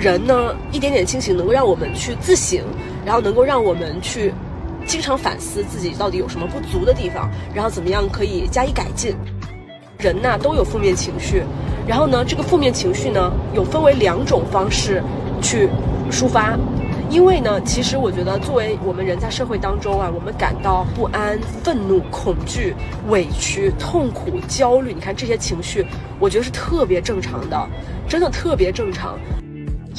人呢，一点点清醒能够让我们去自省，然后能够让我们去经常反思自己到底有什么不足的地方，然后怎么样可以加以改进。人呐都有负面情绪，然后呢，这个负面情绪呢有分为两种方式去抒发。因为呢，其实我觉得，作为我们人在社会当中啊，我们感到不安、愤怒、恐惧、委屈、痛苦、焦虑，你看这些情绪，我觉得是特别正常的，真的特别正常。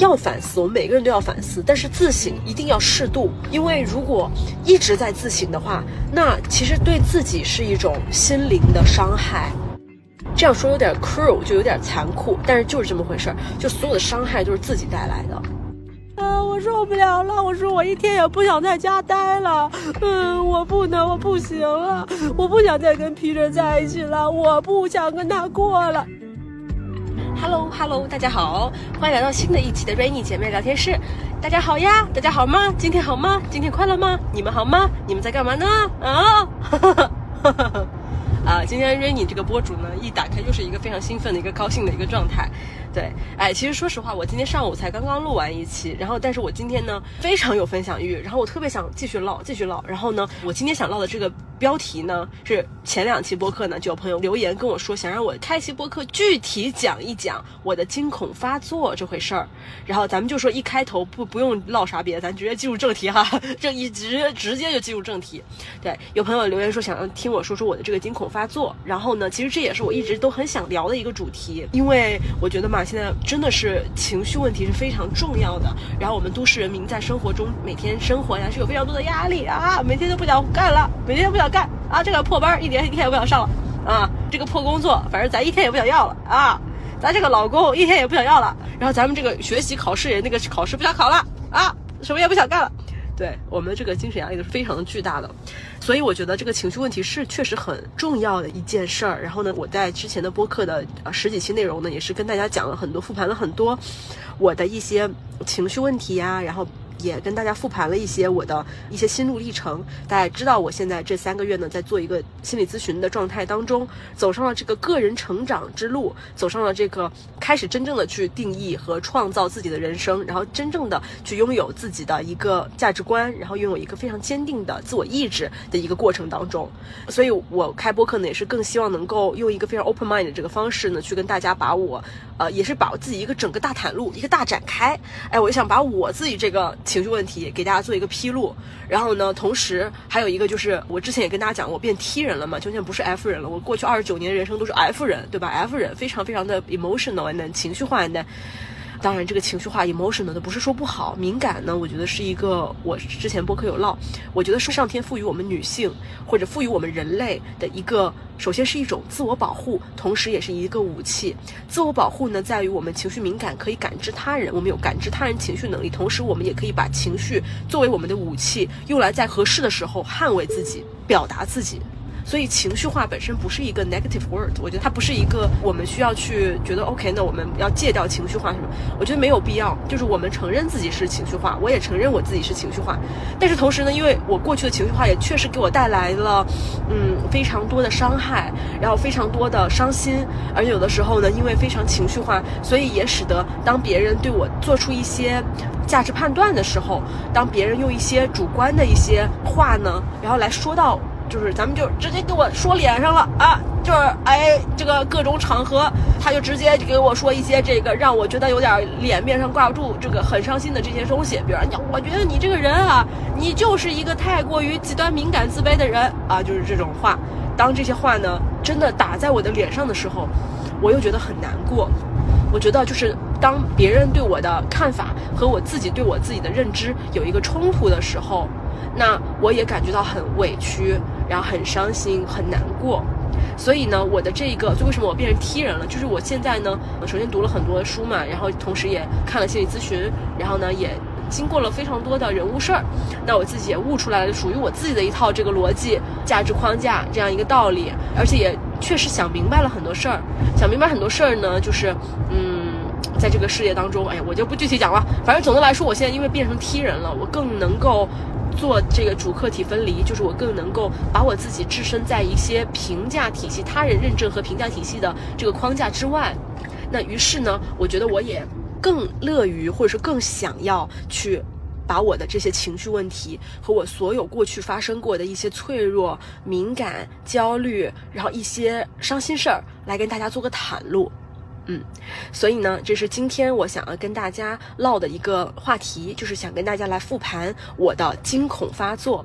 要反思，我们每个人都要反思，但是自省一定要适度，因为如果一直在自省的话，那其实对自己是一种心灵的伤害。这样说有点 cruel，就有点残酷，但是就是这么回事儿，就所有的伤害都是自己带来的。我受不了了！我说我一天也不想在家待了。嗯，我不能，我不行了，我不想再跟 Peter 在一起了，我不想跟他过了。Hello，Hello，大家好，欢迎来到新的一期的 Rainy 姐妹聊天室。大家好呀，大家好吗？今天好吗？今天快乐吗？你们好吗？你们在干嘛呢？啊？啊，今天 Rainy 这个博主呢，一打开就是一个非常兴奋的一个高兴的一个状态。对，哎，其实说实话，我今天上午才刚刚录完一期，然后，但是我今天呢非常有分享欲，然后我特别想继续唠，继续唠，然后呢，我今天想唠的这个标题呢是前两期播客呢就有朋友留言跟我说，想让我开期播客具体讲一讲我的惊恐发作这回事儿，然后咱们就说一开头不不用唠啥别的，咱直接进入正题哈，这一直直接就进入正题。对，有朋友留言说想要听我说说我的这个惊恐发作，然后呢，其实这也是我一直都很想聊的一个主题，因为我觉得嘛。现在真的是情绪问题是非常重要的。然后我们都市人民在生活中每天生活呀是有非常多的压力啊，每天都不想干了，每天都不想干啊，这个破班一点一天也不想上了啊，这个破工作反正咱一天也不想要了啊，咱这个老公一天也不想要了，然后咱们这个学习考试也那个考试不想考了啊，什么也不想干了。对我们的这个精神压力是非常巨大的，所以我觉得这个情绪问题是确实很重要的一件事儿。然后呢，我在之前的播客的十几期内容呢，也是跟大家讲了很多，复盘了很多我的一些情绪问题呀，然后。也跟大家复盘了一些我的一些心路历程，大家知道我现在这三个月呢，在做一个心理咨询的状态当中，走上了这个个人成长之路，走上了这个开始真正的去定义和创造自己的人生，然后真正的去拥有自己的一个价值观，然后拥有一个非常坚定的自我意志的一个过程当中，所以我开播课呢，也是更希望能够用一个非常 open mind 的这个方式呢，去跟大家把我，呃，也是把我自己一个整个大袒露，一个大展开，哎，我就想把我自己这个。情绪问题给大家做一个披露，然后呢，同时还有一个就是，我之前也跟大家讲，我变 T 人了嘛，就现在不是 F 人了。我过去二十九年人生都是 F 人，对吧？F 人非常非常的 emotional，and 情绪化的。当然，这个情绪化 emotional 的不是说不好，敏感呢，我觉得是一个我之前播客有唠，我觉得是上天赋予我们女性或者赋予我们人类的一个，首先是一种自我保护，同时也是一个武器。自我保护呢，在于我们情绪敏感，可以感知他人，我们有感知他人情绪能力，同时我们也可以把情绪作为我们的武器，用来在合适的时候捍卫自己，表达自己。所以情绪化本身不是一个 negative word，我觉得它不是一个我们需要去觉得 OK，那我们要戒掉情绪化什么？我觉得没有必要。就是我们承认自己是情绪化，我也承认我自己是情绪化。但是同时呢，因为我过去的情绪化也确实给我带来了，嗯，非常多的伤害，然后非常多的伤心。而有的时候呢，因为非常情绪化，所以也使得当别人对我做出一些价值判断的时候，当别人用一些主观的一些话呢，然后来说到。就是咱们就直接给我说脸上了啊！就是哎，这个各种场合，他就直接给我说一些这个让我觉得有点脸面上挂不住，这个很伤心的这些东西。比如说，我觉得你这个人啊，你就是一个太过于极端敏感自卑的人啊，就是这种话。当这些话呢，真的打在我的脸上的时候，我又觉得很难过。我觉得就是当别人对我的看法和我自己对我自己的认知有一个冲突的时候。那我也感觉到很委屈，然后很伤心，很难过。所以呢，我的这一个，就为什么我变成 T 人了？就是我现在呢，首先读了很多书嘛，然后同时也看了心理咨询，然后呢，也经过了非常多的人物事儿。那我自己也悟出来了属于我自己的一套这个逻辑、价值框架这样一个道理，而且也确实想明白了很多事儿。想明白很多事儿呢，就是嗯，在这个世界当中，哎呀，我就不具体讲了。反正总的来说，我现在因为变成 T 人了，我更能够。做这个主客体分离，就是我更能够把我自己置身在一些评价体系、他人认证和评价体系的这个框架之外。那于是呢，我觉得我也更乐于或者是更想要去。把我的这些情绪问题和我所有过去发生过的一些脆弱、敏感、焦虑，然后一些伤心事儿，来跟大家做个袒露。嗯，所以呢，这是今天我想要跟大家唠的一个话题，就是想跟大家来复盘我的惊恐发作。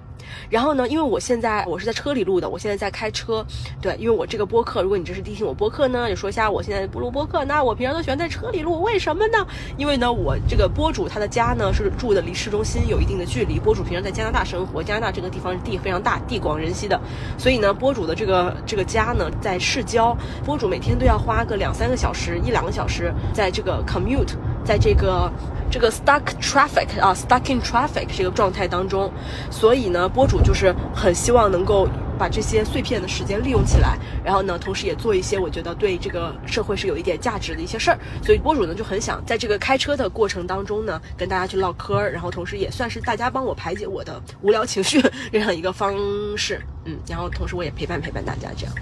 然后呢，因为我现在我是在车里录的，我现在在开车。对，因为我这个播客，如果你这是第一听我播客呢，就说一下我现在不录播客。那我平常都喜欢在车里录，为什么呢？因为呢，我这个播主他的家呢是住的离市中心有一定的距离。播主平常在加拿大生活，加拿大这个地方地非常大，地广人稀的，所以呢，播主的这个这个家呢在市郊，播主每天都要花个两三个小时，一两个小时在这个 commute，在这个。这个 stuck traffic 啊，stuck in traffic 这个状态当中，所以呢，播主就是很希望能够把这些碎片的时间利用起来，然后呢，同时也做一些我觉得对这个社会是有一点价值的一些事儿。所以播主呢就很想在这个开车的过程当中呢，跟大家去唠嗑，然后同时也算是大家帮我排解我的无聊情绪这样一个方式。嗯，然后同时我也陪伴陪伴大家这样。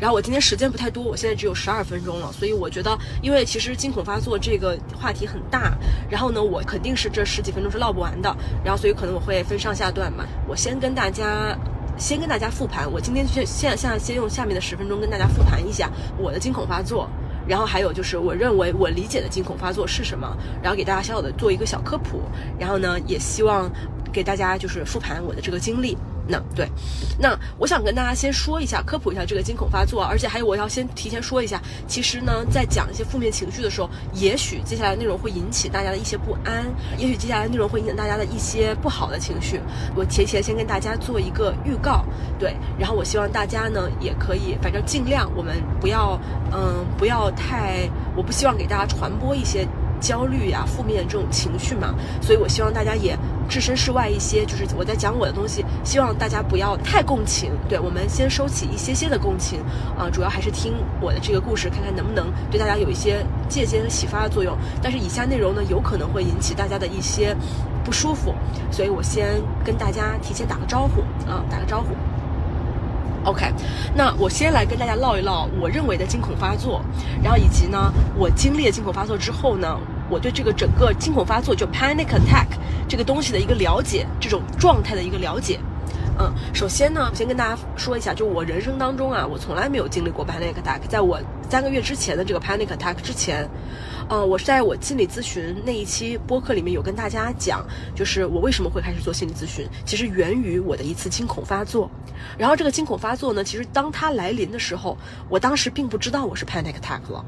然后我今天时间不太多，我现在只有十二分钟了，所以我觉得，因为其实惊恐发作这个话题很大，然后呢，我肯定是这十几分钟是唠不完的，然后所以可能我会分上下段嘛。我先跟大家，先跟大家复盘，我今天先现现先用下面的十分钟跟大家复盘一下我的惊恐发作，然后还有就是我认为我理解的惊恐发作是什么，然后给大家小小的做一个小科普，然后呢，也希望给大家就是复盘我的这个经历。那对，那我想跟大家先说一下，科普一下这个惊恐发作，而且还有我要先提前说一下，其实呢，在讲一些负面情绪的时候，也许接下来内容会引起大家的一些不安，也许接下来内容会引起大家的一些不好的情绪，我提前先跟大家做一个预告，对，然后我希望大家呢也可以，反正尽量我们不要，嗯，不要太，我不希望给大家传播一些。焦虑呀，负面这种情绪嘛，所以我希望大家也置身事外一些，就是我在讲我的东西，希望大家不要太共情，对我们先收起一些些的共情，啊，主要还是听我的这个故事，看看能不能对大家有一些借鉴和启发的作用。但是以下内容呢，有可能会引起大家的一些不舒服，所以我先跟大家提前打个招呼啊，打个招呼。OK，那我先来跟大家唠一唠我认为的惊恐发作，然后以及呢，我经历了惊恐发作之后呢，我对这个整个惊恐发作就 panic attack 这个东西的一个了解，这种状态的一个了解。嗯，首先呢，先跟大家说一下，就我人生当中啊，我从来没有经历过 panic attack，在我三个月之前的这个 panic attack 之前。呃，我是在我心理咨询那一期播客里面有跟大家讲，就是我为什么会开始做心理咨询，其实源于我的一次惊恐发作。然后这个惊恐发作呢，其实当它来临的时候，我当时并不知道我是 panic attack 了。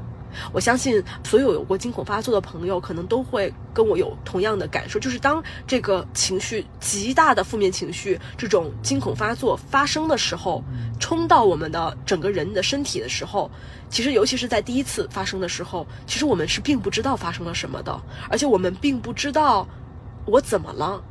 我相信所有有过惊恐发作的朋友，可能都会跟我有同样的感受，就是当这个情绪极大的负面情绪，这种惊恐发作发生的时候，冲到我们的整个人的身体的时候，其实尤其是在第一次发生的时候，其实我们是并不知道发生了什么的，而且我们并不知道我怎么了，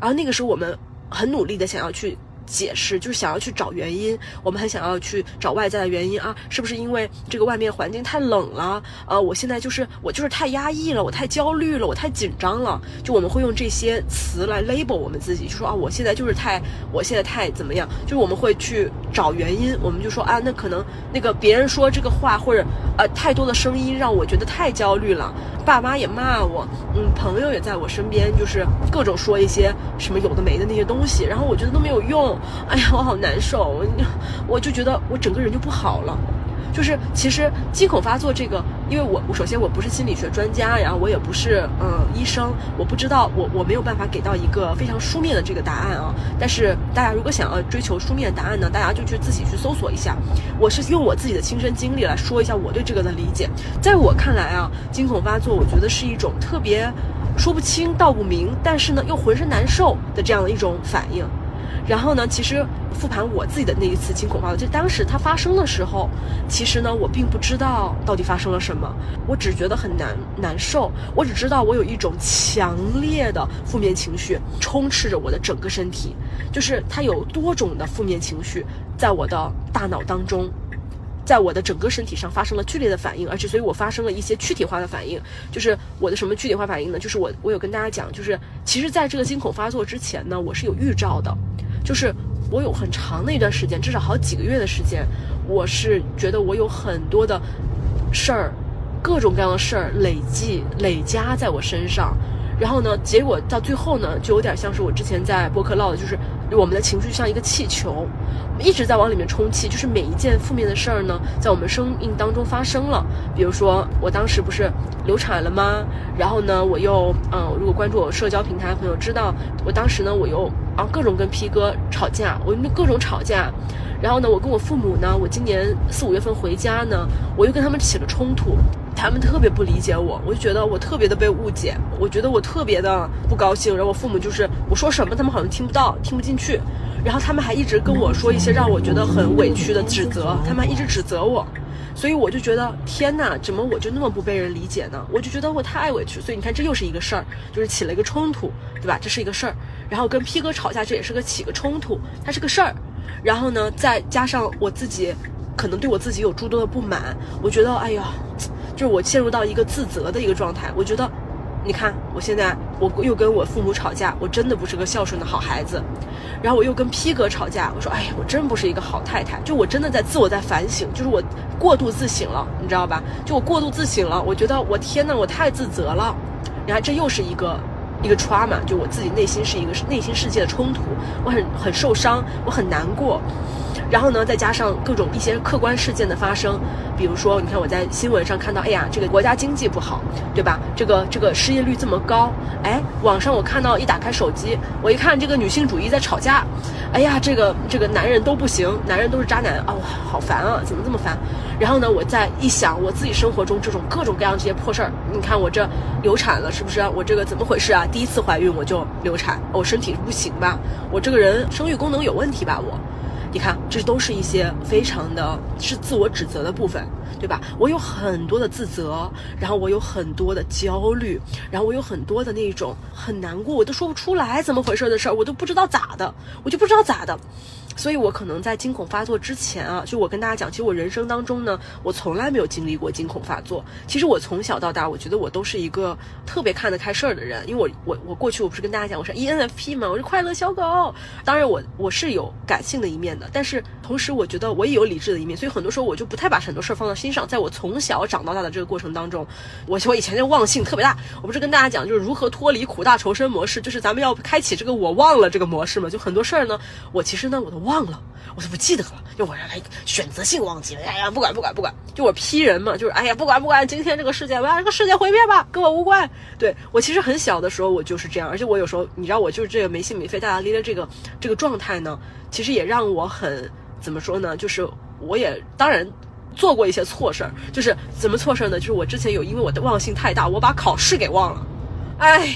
然后那个时候我们很努力的想要去。解释就是想要去找原因，我们很想要去找外在的原因啊，是不是因为这个外面环境太冷了？呃，我现在就是我就是太压抑了，我太焦虑了，我太紧张了。就我们会用这些词来 label 我们自己，就说啊，我现在就是太，我现在太怎么样？就是我们会去找原因，我们就说啊，那可能那个别人说这个话，或者呃太多的声音让我觉得太焦虑了，爸妈也骂我，嗯，朋友也在我身边，就是各种说一些什么有的没的那些东西，然后我觉得都没有用。哎呀，我好难受，我就觉得我整个人就不好了。就是其实惊恐发作这个，因为我首先我不是心理学专家，然后我也不是嗯医生，我不知道我我没有办法给到一个非常书面的这个答案啊。但是大家如果想要追求书面的答案呢，大家就去自己去搜索一下。我是用我自己的亲身经历来说一下我对这个的理解。在我看来啊，惊恐发作，我觉得是一种特别说不清道不明，但是呢又浑身难受的这样的一种反应。然后呢，其实复盘我自己的那一次惊恐发作，就当时它发生的时候，其实呢，我并不知道到底发生了什么，我只觉得很难难受，我只知道我有一种强烈的负面情绪充斥着我的整个身体，就是它有多种的负面情绪在我的大脑当中，在我的整个身体上发生了剧烈的反应，而且所以我发生了一些躯体化的反应，就是我的什么躯体化反应呢？就是我我有跟大家讲，就是其实在这个惊恐发作之前呢，我是有预兆的。就是我有很长的一段时间，至少好几个月的时间，我是觉得我有很多的事儿各种各样的事儿累计累加在我身上。然后呢，结果到最后呢，就有点像是我之前在播客唠的，就是我们的情绪像一个气球，一直在往里面充气。就是每一件负面的事儿呢，在我们生命当中发生了。比如说，我当时不是流产了吗？然后呢，我又嗯，如果关注我社交平台的朋友知道，我当时呢，我又啊各种跟 P 哥吵架，我各种吵架。然后呢，我跟我父母呢，我今年四五月份回家呢，我又跟他们起了冲突。他们特别不理解我，我就觉得我特别的被误解，我觉得我特别的不高兴。然后我父母就是我说什么，他们好像听不到，听不进去。然后他们还一直跟我说一些让我觉得很委屈的指责，他们还一直指责我。所以我就觉得天哪，怎么我就那么不被人理解呢？我就觉得我太委屈。所以你看，这又是一个事儿，就是起了一个冲突，对吧？这是一个事儿。然后跟 P 哥吵架，这也是个起个冲突，它是个事儿。然后呢，再加上我自己，可能对我自己有诸多的不满，我觉得哎呀。就是我陷入到一个自责的一个状态，我觉得，你看我现在我又跟我父母吵架，我真的不是个孝顺的好孩子，然后我又跟 P 哥吵架，我说哎呀，我真不是一个好太太，就我真的在自我在反省，就是我过度自省了，你知道吧？就我过度自省了，我觉得我天呐，我太自责了，你看这又是一个一个 trauma，就我自己内心是一个内心世界的冲突，我很很受伤，我很难过。然后呢，再加上各种一些客观事件的发生，比如说，你看我在新闻上看到，哎呀，这个国家经济不好，对吧？这个这个失业率这么高，哎，网上我看到一打开手机，我一看这个女性主义在吵架，哎呀，这个这个男人都不行，男人都是渣男啊，好烦啊，怎么这么烦？然后呢，我再一想，我自己生活中这种各种各样这些破事儿，你看我这流产了，是不是？我这个怎么回事啊？第一次怀孕我就流产，我身体不行吧？我这个人生育功能有问题吧？我。你看，这都是一些非常的是自我指责的部分，对吧？我有很多的自责，然后我有很多的焦虑，然后我有很多的那种很难过，我都说不出来怎么回事的事儿，我都不知道咋的，我就不知道咋的。所以，我可能在惊恐发作之前啊，就我跟大家讲，其实我人生当中呢，我从来没有经历过惊恐发作。其实我从小到大，我觉得我都是一个特别看得开事儿的人，因为我我我过去我不是跟大家讲，我是 ENFP 嘛，我是快乐小狗。当然，我我是有感性的一面的，但是同时我觉得我也有理智的一面，所以很多时候我就不太把很多事儿放到心上。在我从小长到大的这个过程当中，我我以前就忘性特别大。我不是跟大家讲，就是如何脱离苦大仇深模式，就是咱们要开启这个我忘了这个模式嘛。就很多事儿呢，我其实呢我都忘。忘了，我都不记得了。就我来选择性忘记了。哎呀，不管不管不管，就我批人嘛，就是哎呀，不管不管，今天这个世界，我要这个世界毁灭吧，跟我无关。对我其实很小的时候，我就是这样。而且我有时候，你知道，我就是这个没心没肺、大大咧咧这个这个状态呢，其实也让我很怎么说呢？就是我也当然做过一些错事儿。就是怎么错事儿呢？就是我之前有因为我的忘性太大，我把考试给忘了。哎，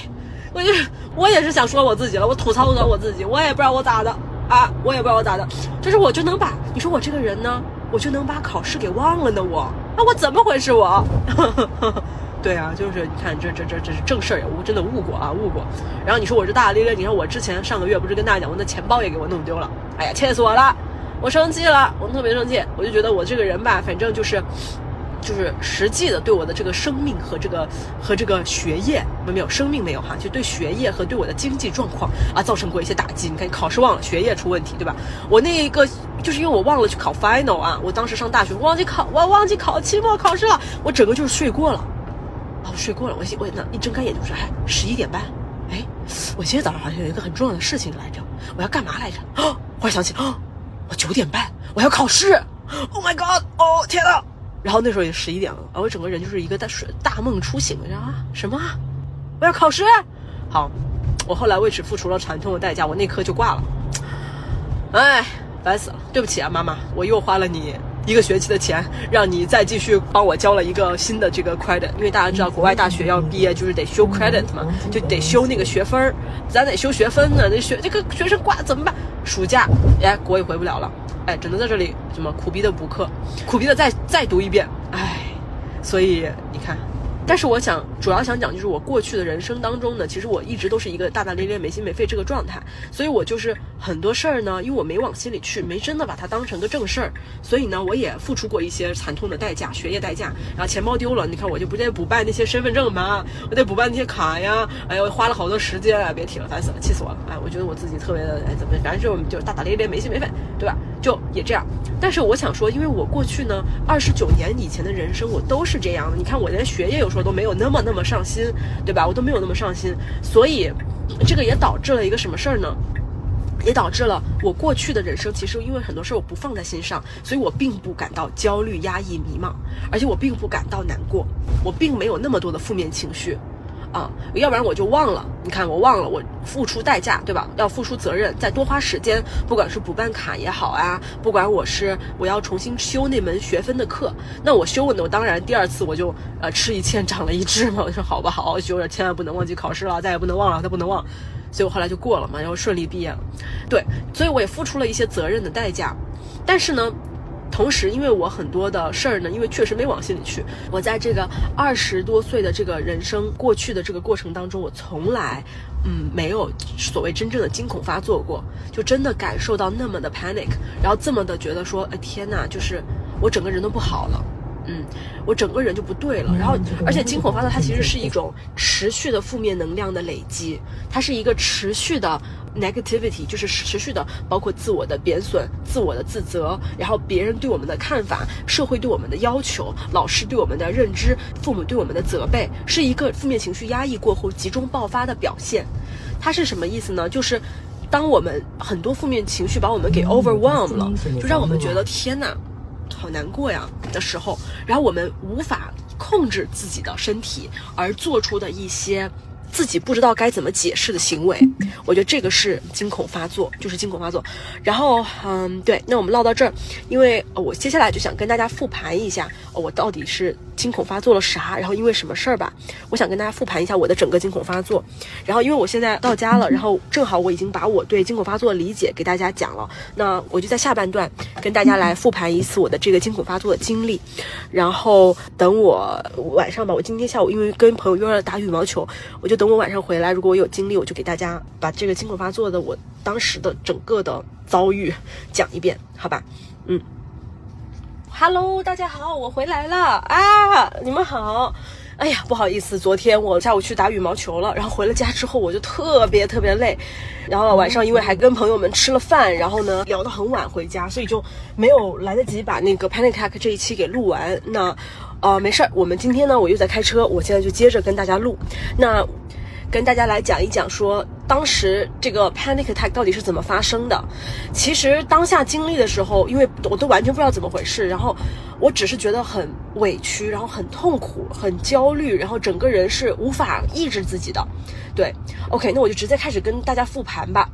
我就是我也是想说我自己了，我吐槽吐槽我自己，我也不知道我咋的。啊，我也不知道我咋的，就是我就能把你说我这个人呢，我就能把考试给忘了呢。我啊，我怎么回事？我，对啊，就是你看这这这这是正事儿呀，我真的误过啊，误过。然后你说我这大大咧咧，你看我之前上个月不是跟大家讲，我那钱包也给我弄丢了，哎呀，气死我了，我生气了，我特别生气，我就觉得我这个人吧，反正就是。就是实际的对我的这个生命和这个和这个学业没有生命没有哈，就对学业和对我的经济状况啊造成过一些打击。你看考试忘了，学业出问题，对吧？我那一个就是因为我忘了去考 final 啊，我当时上大学忘记考，我忘记考期末考试了，我整个就是睡过了啊，我睡过了。我我那一睁开眼就是哎十一点半，哎，我今天早上好像有一个很重要的事情来着，我要干嘛来着？啊，忽然想起啊，我九点半我要考试，Oh my god，哦天呐！然后那时候已经十一点了，啊，我整个人就是一个大睡大梦初醒，然后啊？什么？我要考试？好，我后来为此付出了惨痛的代价，我那科就挂了。哎，烦死了！对不起啊，妈妈，我又花了你一个学期的钱，让你再继续帮我交了一个新的这个 credit，因为大家知道国外大学要毕业就是得修 credit 嘛，就得修那个学分儿，咱得修学分呢，那学这个学生挂怎么办？暑假，哎，国也回不了了。哎，只能在这里什么苦逼的补课，苦逼的再再读一遍，哎，所以你看，但是我想主要想讲就是我过去的人生当中呢，其实我一直都是一个大大咧咧、没心没肺这个状态，所以我就是很多事儿呢，因为我没往心里去，没真的把它当成个正事儿，所以呢，我也付出过一些惨痛的代价，学业代价，然后钱包丢了，你看我就不得补办那些身份证吗？我得补办那些卡呀，哎呦，花了好多时间啊，别提了，烦死了，气死我了，哎，我觉得我自己特别的，哎，怎么，反正就就大大咧咧，没心没肺，对吧？就也这样。但是我想说，因为我过去呢，二十九年以前的人生，我都是这样的。你看，我连学业有说都没有那么那么上心，对吧？我都没有那么上心，所以这个也导致了一个什么事儿呢？也导致了我过去的人生，其实因为很多事儿我不放在心上，所以我并不感到焦虑、压抑、迷茫，而且我并不感到难过，我并没有那么多的负面情绪。啊，要不然我就忘了。你看，我忘了，我付出代价，对吧？要付出责任，再多花时间，不管是补办卡也好啊，不管我是我要重新修那门学分的课，那我修呢，我当然第二次我就呃吃一堑长了一智嘛。我说好吧，好好修着，千万不能忘记考试了，再也不能忘了，再不能忘。所以我后来就过了嘛，然后顺利毕业了。对，所以我也付出了一些责任的代价，但是呢。同时，因为我很多的事儿呢，因为确实没往心里去。我在这个二十多岁的这个人生过去的这个过程当中，我从来，嗯，没有所谓真正的惊恐发作过，就真的感受到那么的 panic，然后这么的觉得说，哎天呐，就是我整个人都不好了，嗯，我整个人就不对了。然后，而且惊恐发作它其实是一种持续的负面能量的累积，它是一个持续的。negativity 就是持续的，包括自我的贬损、自我的自责，然后别人对我们的看法、社会对我们的要求、老师对我们的认知、父母对我们的责备，是一个负面情绪压抑过后集中爆发的表现。它是什么意思呢？就是当我们很多负面情绪把我们给 overwhelm 了，就让我们觉得天哪，好难过呀的时候，然后我们无法控制自己的身体而做出的一些。自己不知道该怎么解释的行为，我觉得这个是惊恐发作，就是惊恐发作。然后，嗯，对，那我们唠到这儿，因为我接下来就想跟大家复盘一下，我到底是。惊恐发作了啥？然后因为什么事儿吧？我想跟大家复盘一下我的整个惊恐发作。然后因为我现在到家了，然后正好我已经把我对惊恐发作的理解给大家讲了。那我就在下半段跟大家来复盘一次我的这个惊恐发作的经历。然后等我晚上吧，我今天下午因为跟朋友约了打羽毛球，我就等等我晚上回来，如果我有精力，我就给大家把这个惊恐发作的我当时的整个的遭遇讲一遍，好吧？嗯。Hello，大家好，我回来了啊！你们好，哎呀，不好意思，昨天我下午去打羽毛球了，然后回了家之后我就特别特别累，然后晚上因为还跟朋友们吃了饭，然后呢聊得很晚回家，所以就没有来得及把那个 Panic Attack 这一期给录完。那，呃，没事儿，我们今天呢我又在开车，我现在就接着跟大家录。那。跟大家来讲一讲，说当时这个 panic attack 到底是怎么发生的。其实当下经历的时候，因为我都完全不知道怎么回事，然后我只是觉得很委屈，然后很痛苦，很焦虑，然后整个人是无法抑制自己的。对，OK，那我就直接开始跟大家复盘吧。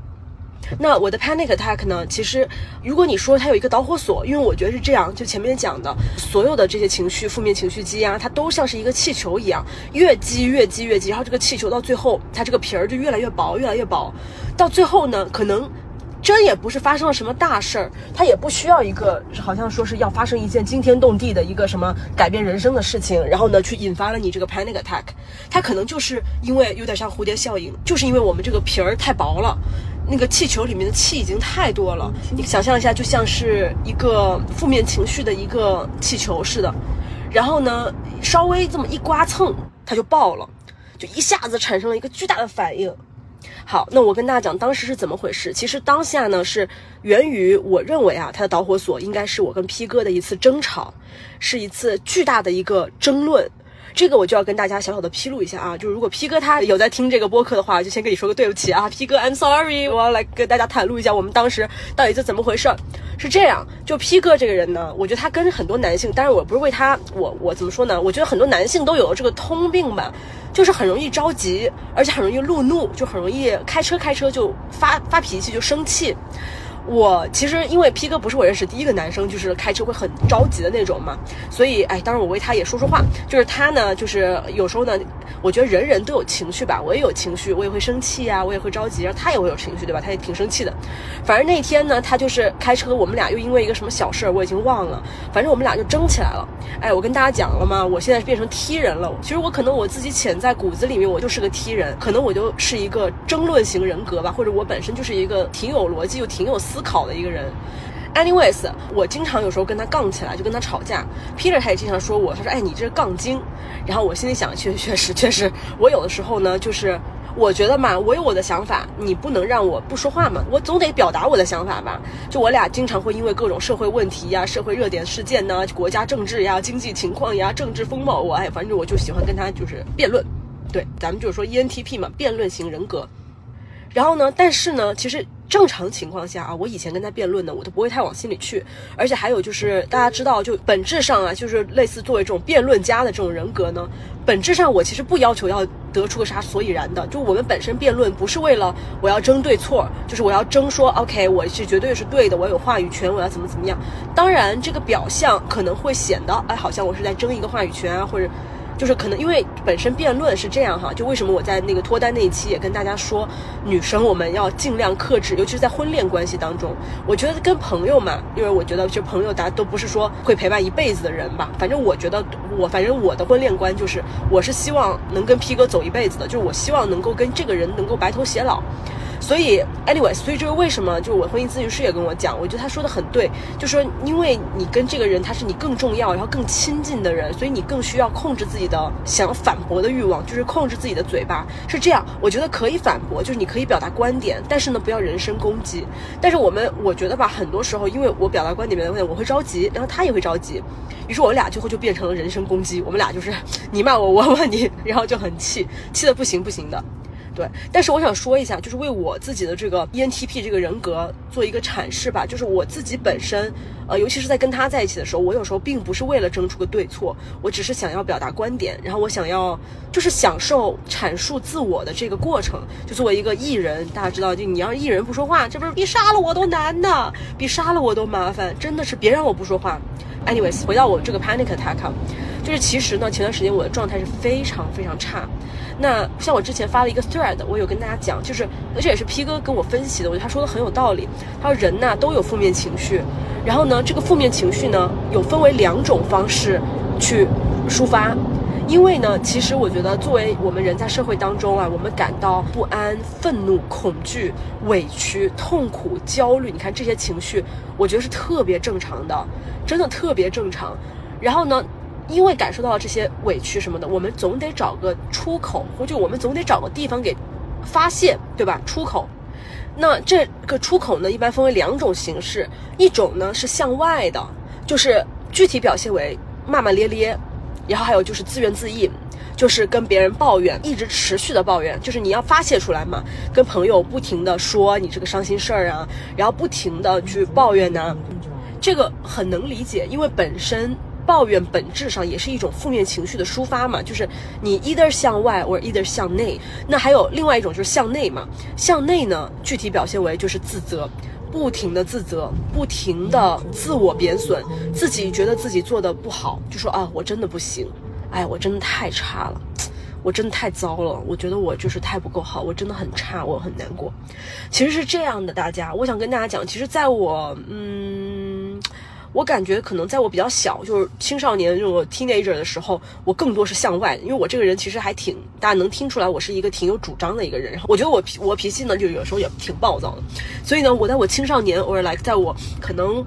那我的 panic attack 呢？其实，如果你说它有一个导火索，因为我觉得是这样，就前面讲的所有的这些情绪、负面情绪积压，它都像是一个气球一样，越积越积越积，然后这个气球到最后，它这个皮儿就越来越薄，越来越薄，到最后呢，可能真也不是发生了什么大事儿，它也不需要一个好像说是要发生一件惊天动地的一个什么改变人生的事情，然后呢，去引发了你这个 panic attack，它可能就是因为有点像蝴蝶效应，就是因为我们这个皮儿太薄了。那个气球里面的气已经太多了，你想象一下，就像是一个负面情绪的一个气球似的，然后呢，稍微这么一刮蹭，它就爆了，就一下子产生了一个巨大的反应。好，那我跟大家讲当时是怎么回事。其实当下呢是源于我认为啊，它的导火索应该是我跟 P 哥的一次争吵，是一次巨大的一个争论。这个我就要跟大家小小的披露一下啊，就是如果 P 哥他有在听这个播客的话，就先跟你说个对不起啊，P 哥，I'm sorry，我要来跟大家袒露一下我们当时到底是怎么回事。是这样，就 P 哥这个人呢，我觉得他跟很多男性，当然我不是为他，我我怎么说呢？我觉得很多男性都有这个通病吧，就是很容易着急，而且很容易路怒，就很容易开车开车就发发脾气就生气。我其实因为 P 哥不是我认识第一个男生，就是开车会很着急的那种嘛，所以哎，当然我为他也说说话。就是他呢，就是有时候呢，我觉得人人都有情绪吧，我也有情绪，我也会生气啊，我也会着急，然后他也会有情绪，对吧？他也挺生气的。反正那天呢，他就是开车，我们俩又因为一个什么小事儿，我已经忘了，反正我们俩就争起来了。哎，我跟大家讲了嘛，我现在变成 T 人了。其实我可能我自己潜在骨子里面，我就是个 T 人，可能我就是一个争论型人格吧，或者我本身就是一个挺有逻辑又挺有思思考的一个人。Anyways，我经常有时候跟他杠起来，就跟他吵架。Peter 他也经常说我，他说：“哎，你这是杠精。”然后我心里想，确确实确实，我有的时候呢，就是我觉得嘛，我有我的想法，你不能让我不说话嘛，我总得表达我的想法吧。就我俩经常会因为各种社会问题呀、社会热点事件呢、国家政治呀、经济情况呀、政治风貌，我哎，反正我就喜欢跟他就是辩论。对，咱们就是说 ENTP 嘛，辩论型人格。然后呢，但是呢，其实。正常情况下啊，我以前跟他辩论呢，我都不会太往心里去。而且还有就是，大家知道，就本质上啊，就是类似作为这种辩论家的这种人格呢，本质上我其实不要求要得出个啥所以然的。就我们本身辩论不是为了我要争对错，就是我要争说，OK，我是绝对是对的，我有话语权，我要怎么怎么样。当然，这个表象可能会显得，哎，好像我是在争一个话语权啊，或者。就是可能因为本身辩论是这样哈，就为什么我在那个脱单那一期也跟大家说，女生我们要尽量克制，尤其是在婚恋关系当中。我觉得跟朋友嘛，因为我觉得其实朋友大家都不是说会陪伴一辈子的人吧。反正我觉得我反正我的婚恋观就是，我是希望能跟 P 哥走一辈子的，就是我希望能够跟这个人能够白头偕老。所以，anyway，所以这是为什么？就是我婚姻咨询师也跟我讲，我觉得他说的很对，就说因为你跟这个人他是你更重要，然后更亲近的人，所以你更需要控制自己的想反驳的欲望，就是控制自己的嘴巴。是这样，我觉得可以反驳，就是你可以表达观点，但是呢，不要人身攻击。但是我们我觉得吧，很多时候因为我表达观点没问题，我会着急，然后他也会着急，于是我俩最后就变成了人身攻击。我们俩就是 你骂我，我骂你，然后就很气，气的不行不行的。对，但是我想说一下，就是为我自己的这个 ENTP 这个人格做一个阐释吧。就是我自己本身，呃，尤其是在跟他在一起的时候，我有时候并不是为了争出个对错，我只是想要表达观点，然后我想要就是享受阐述自我的这个过程。就作为一个艺人，大家知道，就你要艺人不说话，这不是比杀了我都难呢，比杀了我都麻烦，真的是别让我不说话。Anyways，回到我这个 panic attack，就是其实呢，前段时间我的状态是非常非常差。那像我之前发了一个 thread，我有跟大家讲，就是而且也是 P 哥跟我分析的，我觉得他说的很有道理。他说人呐都有负面情绪，然后呢这个负面情绪呢有分为两种方式去抒发，因为呢其实我觉得作为我们人在社会当中啊，我们感到不安、愤怒、恐惧、委屈、痛苦、焦虑，你看这些情绪，我觉得是特别正常的，真的特别正常。然后呢？因为感受到了这些委屈什么的，我们总得找个出口，或者我们总得找个地方给发泄，对吧？出口。那这个出口呢，一般分为两种形式，一种呢是向外的，就是具体表现为骂骂咧咧，然后还有就是自怨自艾，就是跟别人抱怨，一直持续的抱怨，就是你要发泄出来嘛，跟朋友不停的说你这个伤心事儿啊，然后不停的去抱怨呢，这个很能理解，因为本身。抱怨本质上也是一种负面情绪的抒发嘛，就是你 either 向外或 either 向内。那还有另外一种就是向内嘛，向内呢具体表现为就是自责，不停的自责，不停的自我贬损，自己觉得自己做的不好，就说啊我真的不行，哎我真的太差了，我真的太糟了，我觉得我就是太不够好，我真的很差，我很难过。其实是这样的，大家，我想跟大家讲，其实在我嗯。我感觉可能在我比较小，就是青少年这种 teenager 的时候，我更多是向外，因为我这个人其实还挺，大家能听出来，我是一个挺有主张的一个人。然后我觉得我脾 我脾气呢，就有时候也挺暴躁的。所以呢，我在我青少年，，or like 在我可能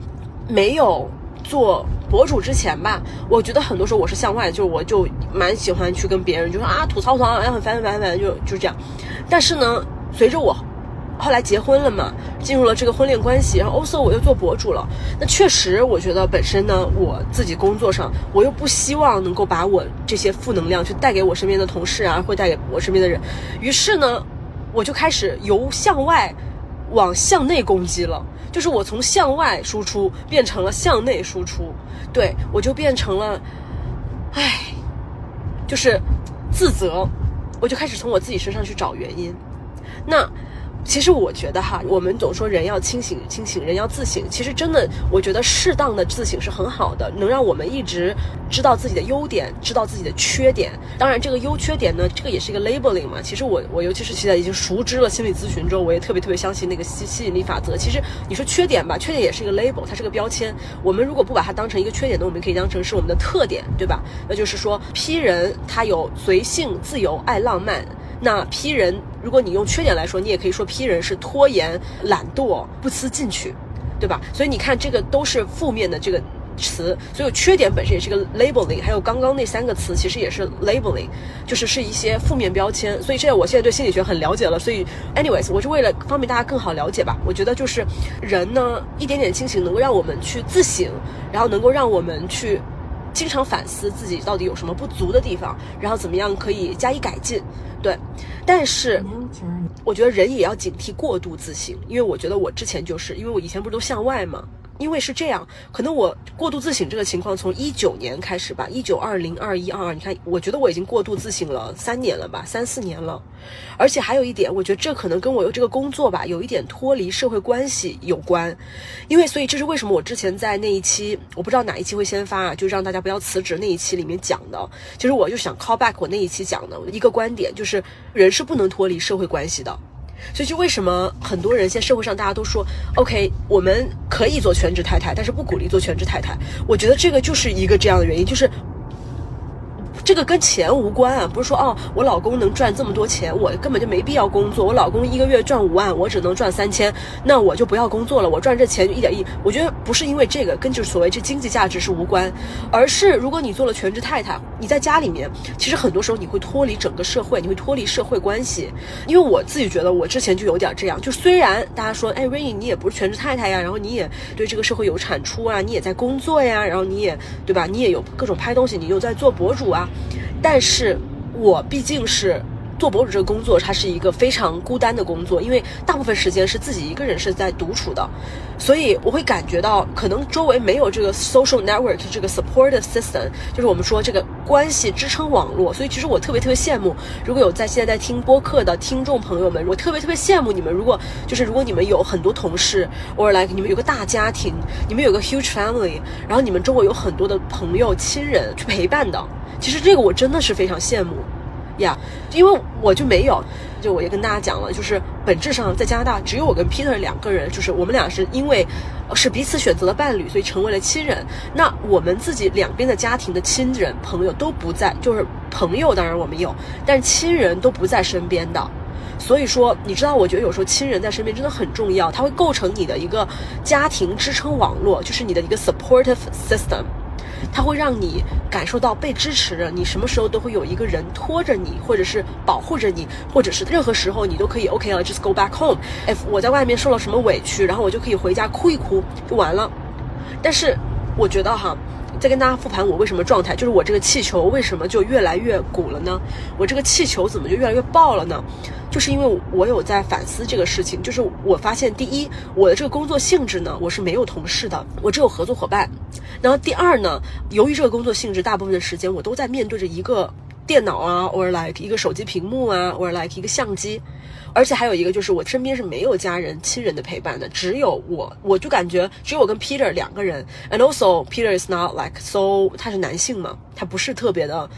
没有做博主之前吧，我觉得很多时候我是向外，就是我就蛮喜欢去跟别人就说啊吐槽吐槽，哎很烦很烦很烦，就就这样。但是呢，随着我。后来结婚了嘛，进入了这个婚恋关系，然后 also 我又做博主了。那确实，我觉得本身呢，我自己工作上，我又不希望能够把我这些负能量去带给我身边的同事啊，会带给我身边的人。于是呢，我就开始由向外往向内攻击了，就是我从向外输出变成了向内输出。对我就变成了，唉，就是自责，我就开始从我自己身上去找原因。那。其实我觉得哈，我们总说人要清醒，清醒，人要自省。其实真的，我觉得适当的自省是很好的，能让我们一直知道自己的优点，知道自己的缺点。当然，这个优缺点呢，这个也是一个 labeling 嘛。其实我我尤其是现在已经熟知了心理咨询之后，我也特别特别相信那个吸吸引力法则。其实你说缺点吧，缺点也是一个 label，它是个标签。我们如果不把它当成一个缺点，呢我们可以当成是我们的特点，对吧？那就是说，P 人他有随性、自由、爱浪漫。那 P 人，如果你用缺点来说，你也可以说 P 人是拖延、懒惰、不思进取，对吧？所以你看，这个都是负面的这个词，所以缺点本身也是个 labeling，还有刚刚那三个词其实也是 labeling，就是是一些负面标签。所以这我现在对心理学很了解了，所以 anyways，我是为了方便大家更好了解吧。我觉得就是人呢，一点点清醒能够让我们去自省，然后能够让我们去经常反思自己到底有什么不足的地方，然后怎么样可以加以改进。对，但是我觉得人也要警惕过度自信，因为我觉得我之前就是，因为我以前不是都向外嘛。因为是这样，可能我过度自省这个情况从一九年开始吧，一九二零二一二二，你看，我觉得我已经过度自省了三年了吧，三四年了。而且还有一点，我觉得这可能跟我这个工作吧，有一点脱离社会关系有关。因为所以这是为什么我之前在那一期，我不知道哪一期会先发啊，就让大家不要辞职那一期里面讲的，其实我就想 call back 我那一期讲的一个观点，就是人是不能脱离社会关系的。所以，就为什么很多人现在社会上大家都说，OK，我们可以做全职太太，但是不鼓励做全职太太。我觉得这个就是一个这样的原因，就是。这个跟钱无关啊，不是说哦，我老公能赚这么多钱，我根本就没必要工作。我老公一个月赚五万，我只能赚三千，那我就不要工作了。我赚这钱一点意。我觉得不是因为这个，跟就是所谓这经济价值是无关，而是如果你做了全职太太，你在家里面，其实很多时候你会脱离整个社会，你会脱离社会关系。因为我自己觉得，我之前就有点这样，就虽然大家说，哎，Rainy 你也不是全职太太呀，然后你也对这个社会有产出啊，你也在工作呀，然后你也对吧，你也有各种拍东西，你又在做博主啊。但是，我毕竟是做博主这个工作，它是一个非常孤单的工作，因为大部分时间是自己一个人是在独处的，所以我会感觉到可能周围没有这个 social network 这个 support system，就是我们说这个关系支撑网络。所以其实我特别特别羡慕，如果有在现在在听播客的听众朋友们，我特别特别羡慕你们。如果就是如果你们有很多同事，or like 你们有个大家庭，你们有个 huge family，然后你们周围有很多的朋友亲人去陪伴的。其实这个我真的是非常羡慕，呀，因为我就没有，就我也跟大家讲了，就是本质上在加拿大只有我跟 Peter 两个人，就是我们俩是因为是彼此选择的伴侣，所以成为了亲人。那我们自己两边的家庭的亲人朋友都不在，就是朋友当然我们有，但是亲人都不在身边的。所以说，你知道，我觉得有时候亲人在身边真的很重要，它会构成你的一个家庭支撑网络，就是你的一个 supportive system。它会让你感受到被支持着，你什么时候都会有一个人拖着你，或者是保护着你，或者是任何时候你都可以 OK 了，just go back home。if 我在外面受了什么委屈，然后我就可以回家哭一哭就完了。但是我觉得哈。再跟大家复盘我为什么状态，就是我这个气球为什么就越来越鼓了呢？我这个气球怎么就越来越爆了呢？就是因为我有在反思这个事情，就是我发现第一，我的这个工作性质呢，我是没有同事的，我只有合作伙伴。然后第二呢，由于这个工作性质，大部分的时间我都在面对着一个电脑啊，or like 一个手机屏幕啊，or like 一个相机。而且还有一个就是，我身边是没有家人、亲人的陪伴的，只有我，我就感觉只有我跟 Peter 两个人。And also Peter is not like so，他是男性嘛，他不是特别的。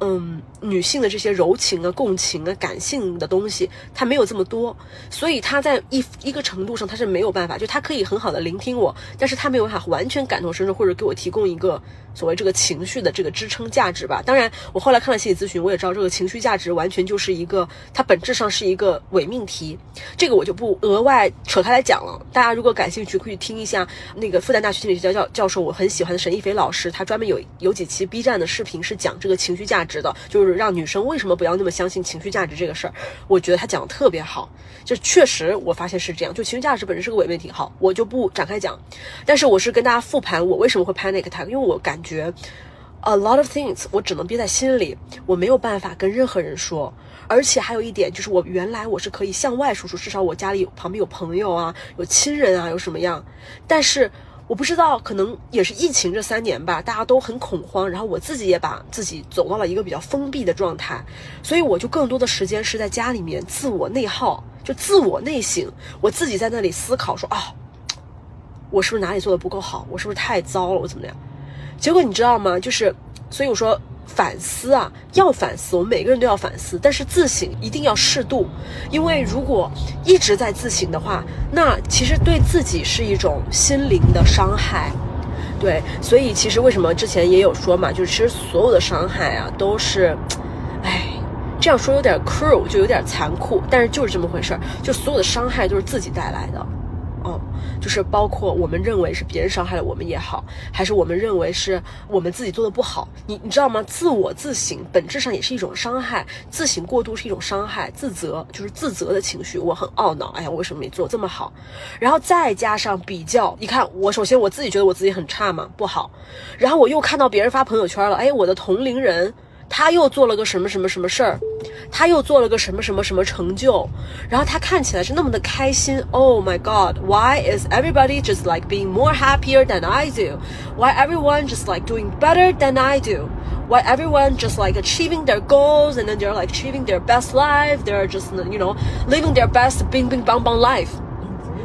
嗯，女性的这些柔情啊、共情啊、感性的东西，她没有这么多，所以她在一一个程度上，她是没有办法，就她可以很好的聆听我，但是她没有办法完全感同身受，或者给我提供一个所谓这个情绪的这个支撑价值吧。当然，我后来看了心理咨询，我也知道这个情绪价值完全就是一个，它本质上是一个伪命题，这个我就不额外扯开来讲了。大家如果感兴趣，可以听一下那个复旦大学心理学教教授，我很喜欢的沈一飞老师，他专门有有几期 B 站的视频是讲这个情绪价。值的就是让女生为什么不要那么相信情绪价值这个事儿？我觉得他讲的特别好，就确实我发现是这样。就情绪价值本身是个伪命题，好，我就不展开讲。但是我是跟大家复盘我为什么会 panic attack，因为我感觉 a lot of things 我只能憋在心里，我没有办法跟任何人说。而且还有一点就是，我原来我是可以向外输出，至少我家里旁边有朋友啊，有亲人啊，有什么样，但是。我不知道，可能也是疫情这三年吧，大家都很恐慌，然后我自己也把自己走到了一个比较封闭的状态，所以我就更多的时间是在家里面自我内耗，就自我内省，我自己在那里思考说啊，我是不是哪里做的不够好？我是不是太糟了？我怎么样？结果你知道吗？就是所以我说反思啊，要反思，我们每个人都要反思，但是自省一定要适度，因为如果一直在自省的话，那其实对自己是一种心灵的伤害。对，所以其实为什么之前也有说嘛，就是其实所有的伤害啊，都是，哎，这样说有点 cruel，就有点残酷，但是就是这么回事儿，就所有的伤害都是自己带来的。哦，就是包括我们认为是别人伤害了我们也好，还是我们认为是我们自己做的不好，你你知道吗？自我自省本质上也是一种伤害，自省过度是一种伤害，自责就是自责的情绪，我很懊恼，哎呀，我为什么没做这么好？然后再加上比较，你看我首先我自己觉得我自己很差嘛，不好，然后我又看到别人发朋友圈了，哎，我的同龄人。他又做了个什么什么什么事儿，他又做了个什么什么什么成就，然后他看起来是那么的开心。Oh my God, why is everybody just like being more happier than I do? Why everyone just like doing better than I do? Why everyone just like achieving their goals and then they're like achieving their best life? They're just you know living their best bing bing bang bang life.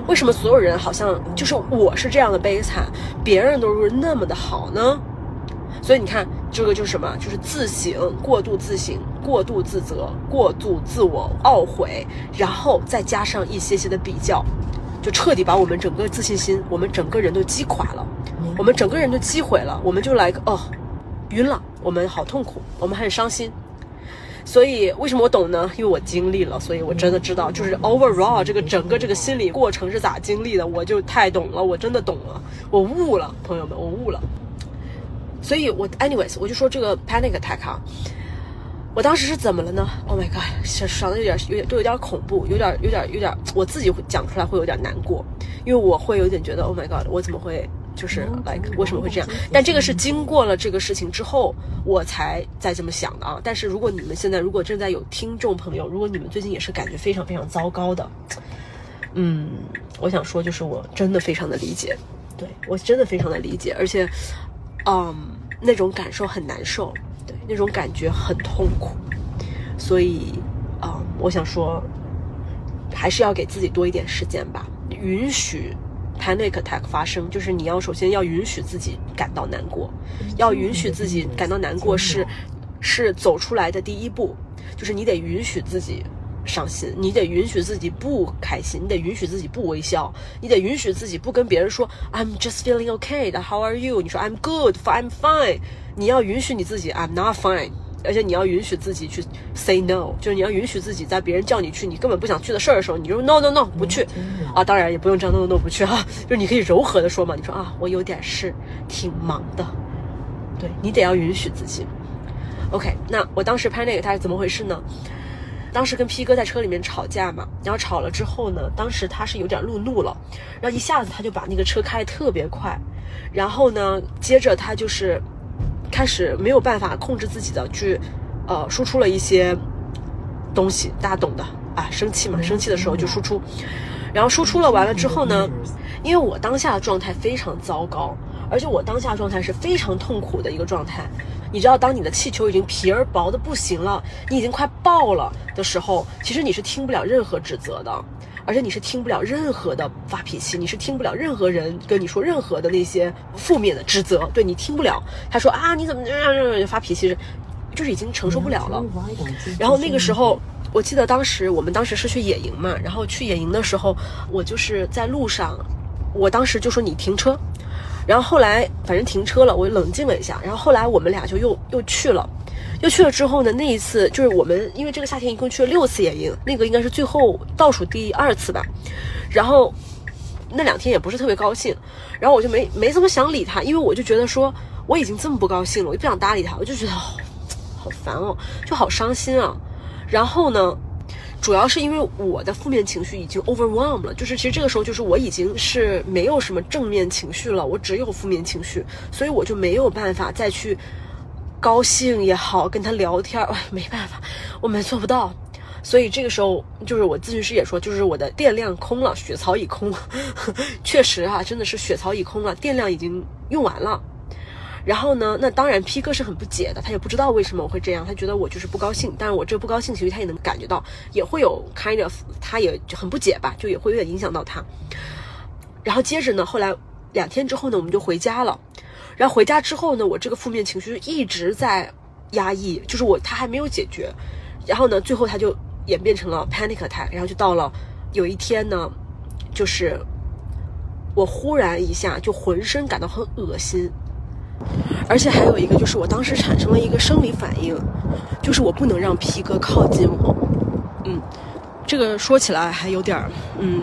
为什么所有人好像就是我是这样的悲惨，别人都是那么的好呢？所以你看， 这个就是什么？就是自省，过度自省，过度自责，过度自我懊悔，然后再加上一些些的比较，就彻底把我们整个自信心，我们整个人都击垮了，我们整个人都击毁了，我们就来个哦，晕了，我们好痛苦，我们很伤心。所以为什么我懂呢？因为我经历了，所以我真的知道，就是 overall 这个整个这个心理过程是咋经历的，我就太懂了，我真的懂了，我悟了，朋友们，我悟了。所以，我 anyways，我就说这个 panic attack 啊，我当时是怎么了呢？Oh my god，想的有点有点都有点恐怖，有点有点有点，我自己讲出来会有点难过，因为我会有点觉得 Oh my god，我怎么会就是 like 为什么会这样？但这个是经过了这个事情之后，我才再这么想的啊。但是如果你们现在如果正在有听众朋友，如果你们最近也是感觉非常非常糟糕的，嗯，我想说就是我真的非常的理解，对我真的非常的理解，而且，嗯。那种感受很难受，对，那种感觉很痛苦，所以，啊，我想说，还是要给自己多一点时间吧，允许 panic attack 发生，就是你要首先要允许自己感到难过，要允许自己感到难过是，是走出来的第一步，就是你得允许自己。伤心，你得允许自己不开心，你得允许自己不微笑，你得允许自己不跟别人说 I'm just feeling okay 的 How are you？你说 I'm good，I'm fine。你要允许你自己 I'm not fine，而且你要允许自己去 say no，就是你要允许自己在别人叫你去你根本不想去的事儿的时候，你就 no no no 不去啊。当然也不用这样 no no no 不去哈，就是你可以柔和的说嘛，你说啊我有点事，挺忙的。对你得要允许自己。OK，那我当时拍那个他是怎么回事呢？当时跟 P 哥在车里面吵架嘛，然后吵了之后呢，当时他是有点路怒了，然后一下子他就把那个车开得特别快，然后呢，接着他就是开始没有办法控制自己的去，呃，输出了一些东西，大家懂的啊，生气嘛，生气的时候就输出，然后输出了完了之后呢，因为我当下的状态非常糟糕，而且我当下状态是非常痛苦的一个状态。你知道，当你的气球已经皮儿薄的不行了，你已经快爆了的时候，其实你是听不了任何指责的，而且你是听不了任何的发脾气，你是听不了任何人跟你说任何的那些负面的指责，对你听不了。他说啊，你怎么这样发脾气？就是已经承受不了了。然后那个时候，我记得当时我们当时是去野营嘛，然后去野营的时候，我就是在路上，我当时就说你停车。然后后来反正停车了，我冷静了一下。然后后来我们俩就又又去了，又去了之后呢，那一次就是我们因为这个夏天一共去了六次野营，那个应该是最后倒数第二次吧。然后那两天也不是特别高兴，然后我就没没怎么想理他，因为我就觉得说我已经这么不高兴了，我就不想搭理他，我就觉得好好烦哦，就好伤心啊。然后呢？主要是因为我的负面情绪已经 overwhelm 了，就是其实这个时候就是我已经是没有什么正面情绪了，我只有负面情绪，所以我就没有办法再去高兴也好，跟他聊天，哎，没办法，我们做不到，所以这个时候就是我咨询师也说，就是我的电量空了，血槽已空，确实啊，真的是血槽已空了，电量已经用完了。然后呢，那当然 P 哥是很不解的，他也不知道为什么我会这样，他觉得我就是不高兴。但是我这不高兴其实他也能感觉到，也会有 kind of，他也就很不解吧，就也会有点影响到他。然后接着呢，后来两天之后呢，我们就回家了。然后回家之后呢，我这个负面情绪一直在压抑，就是我他还没有解决。然后呢，最后他就演变成了 panic attack，然后就到了有一天呢，就是我忽然一下就浑身感到很恶心，而且还有一个就是我当时产生了一个生理反应，就是我不能让皮哥靠近我。嗯，这个说起来还有点儿，嗯，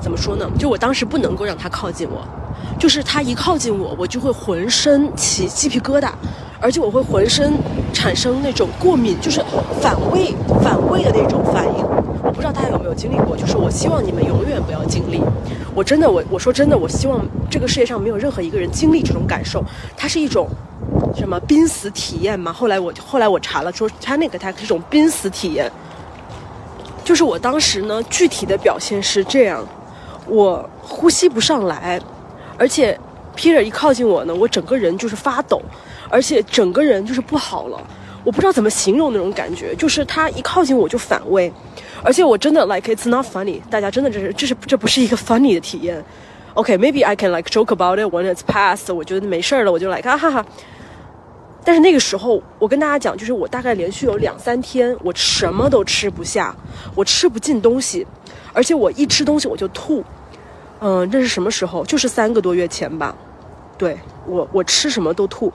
怎么说呢？就我当时不能够让他靠近我。就是他一靠近我，我就会浑身起鸡皮疙瘩，而且我会浑身产生那种过敏，就是反胃、反胃的那种反应。不知道大家有没有经历过，就是我希望你们永远不要经历。我真的，我我说真的，我希望这个世界上没有任何一个人经历这种感受。它是一种什么濒死体验吗？后来我后来我查了，说它那个它是一种濒死体验。就是我当时呢，具体的表现是这样，我呼吸不上来。而且，Peter 一靠近我呢，我整个人就是发抖，而且整个人就是不好了。我不知道怎么形容那种感觉，就是他一靠近我就反胃，而且我真的 like it's not funny。大家真的这是这是这不是一个 funny 的体验。OK，maybe I can like joke about it when it's past。我觉得没事儿了，我就 like 哈哈。但是那个时候，我跟大家讲，就是我大概连续有两三天，我什么都吃不下，我吃不进东西，而且我一吃东西我就吐。嗯，这是什么时候？就是三个多月前吧。对我，我吃什么都吐。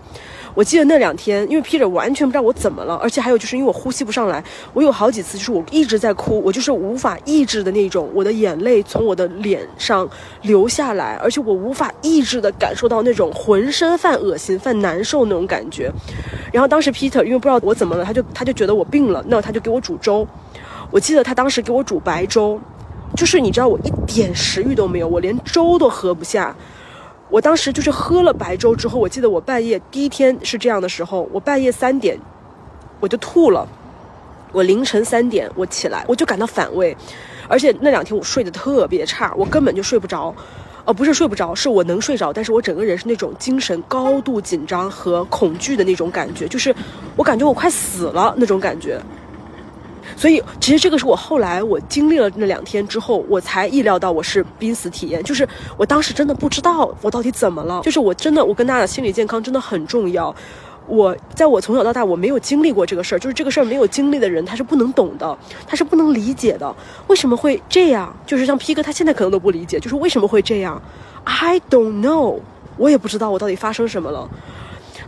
我记得那两天，因为 Peter 完全不知道我怎么了，而且还有就是因为我呼吸不上来，我有好几次就是我一直在哭，我就是无法抑制的那种，我的眼泪从我的脸上流下来，而且我无法抑制的感受到那种浑身犯恶心、犯难受那种感觉。然后当时 Peter 因为不知道我怎么了，他就他就觉得我病了，那他就给我煮粥。我记得他当时给我煮白粥。就是你知道我一点食欲都没有，我连粥都喝不下。我当时就是喝了白粥之后，我记得我半夜第一天是这样的时候，我半夜三点我就吐了。我凌晨三点我起来，我就感到反胃，而且那两天我睡得特别差，我根本就睡不着。哦，不是睡不着，是我能睡着，但是我整个人是那种精神高度紧张和恐惧的那种感觉，就是我感觉我快死了那种感觉。所以，其实这个是我后来我经历了那两天之后，我才意料到我是濒死体验。就是我当时真的不知道我到底怎么了。就是我真的，我跟大家的心理健康真的很重要。我在我从小到大我没有经历过这个事儿，就是这个事儿没有经历的人他是不能懂的，他是不能理解的。为什么会这样？就是像 P 哥他现在可能都不理解，就是为什么会这样？I don't know，我也不知道我到底发生什么了。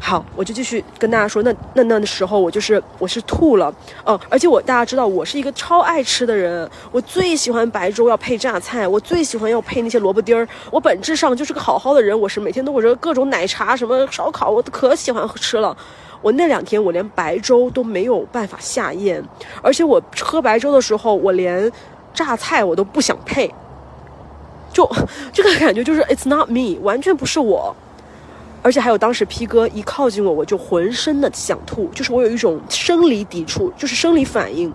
好，我就继续跟大家说，那那那的时候我就是我是吐了，哦，而且我大家知道我是一个超爱吃的人，我最喜欢白粥要配榨菜，我最喜欢要配那些萝卜丁儿，我本质上就是个好好的人，我是每天都或者各种奶茶什么烧烤，我都可喜欢吃了。我那两天我连白粥都没有办法下咽，而且我喝白粥的时候，我连榨菜我都不想配，就 这个感觉就是 it's not me，完全不是我。而且还有，当时 P 哥一靠近我，我就浑身的想吐，就是我有一种生理抵触，就是生理反应。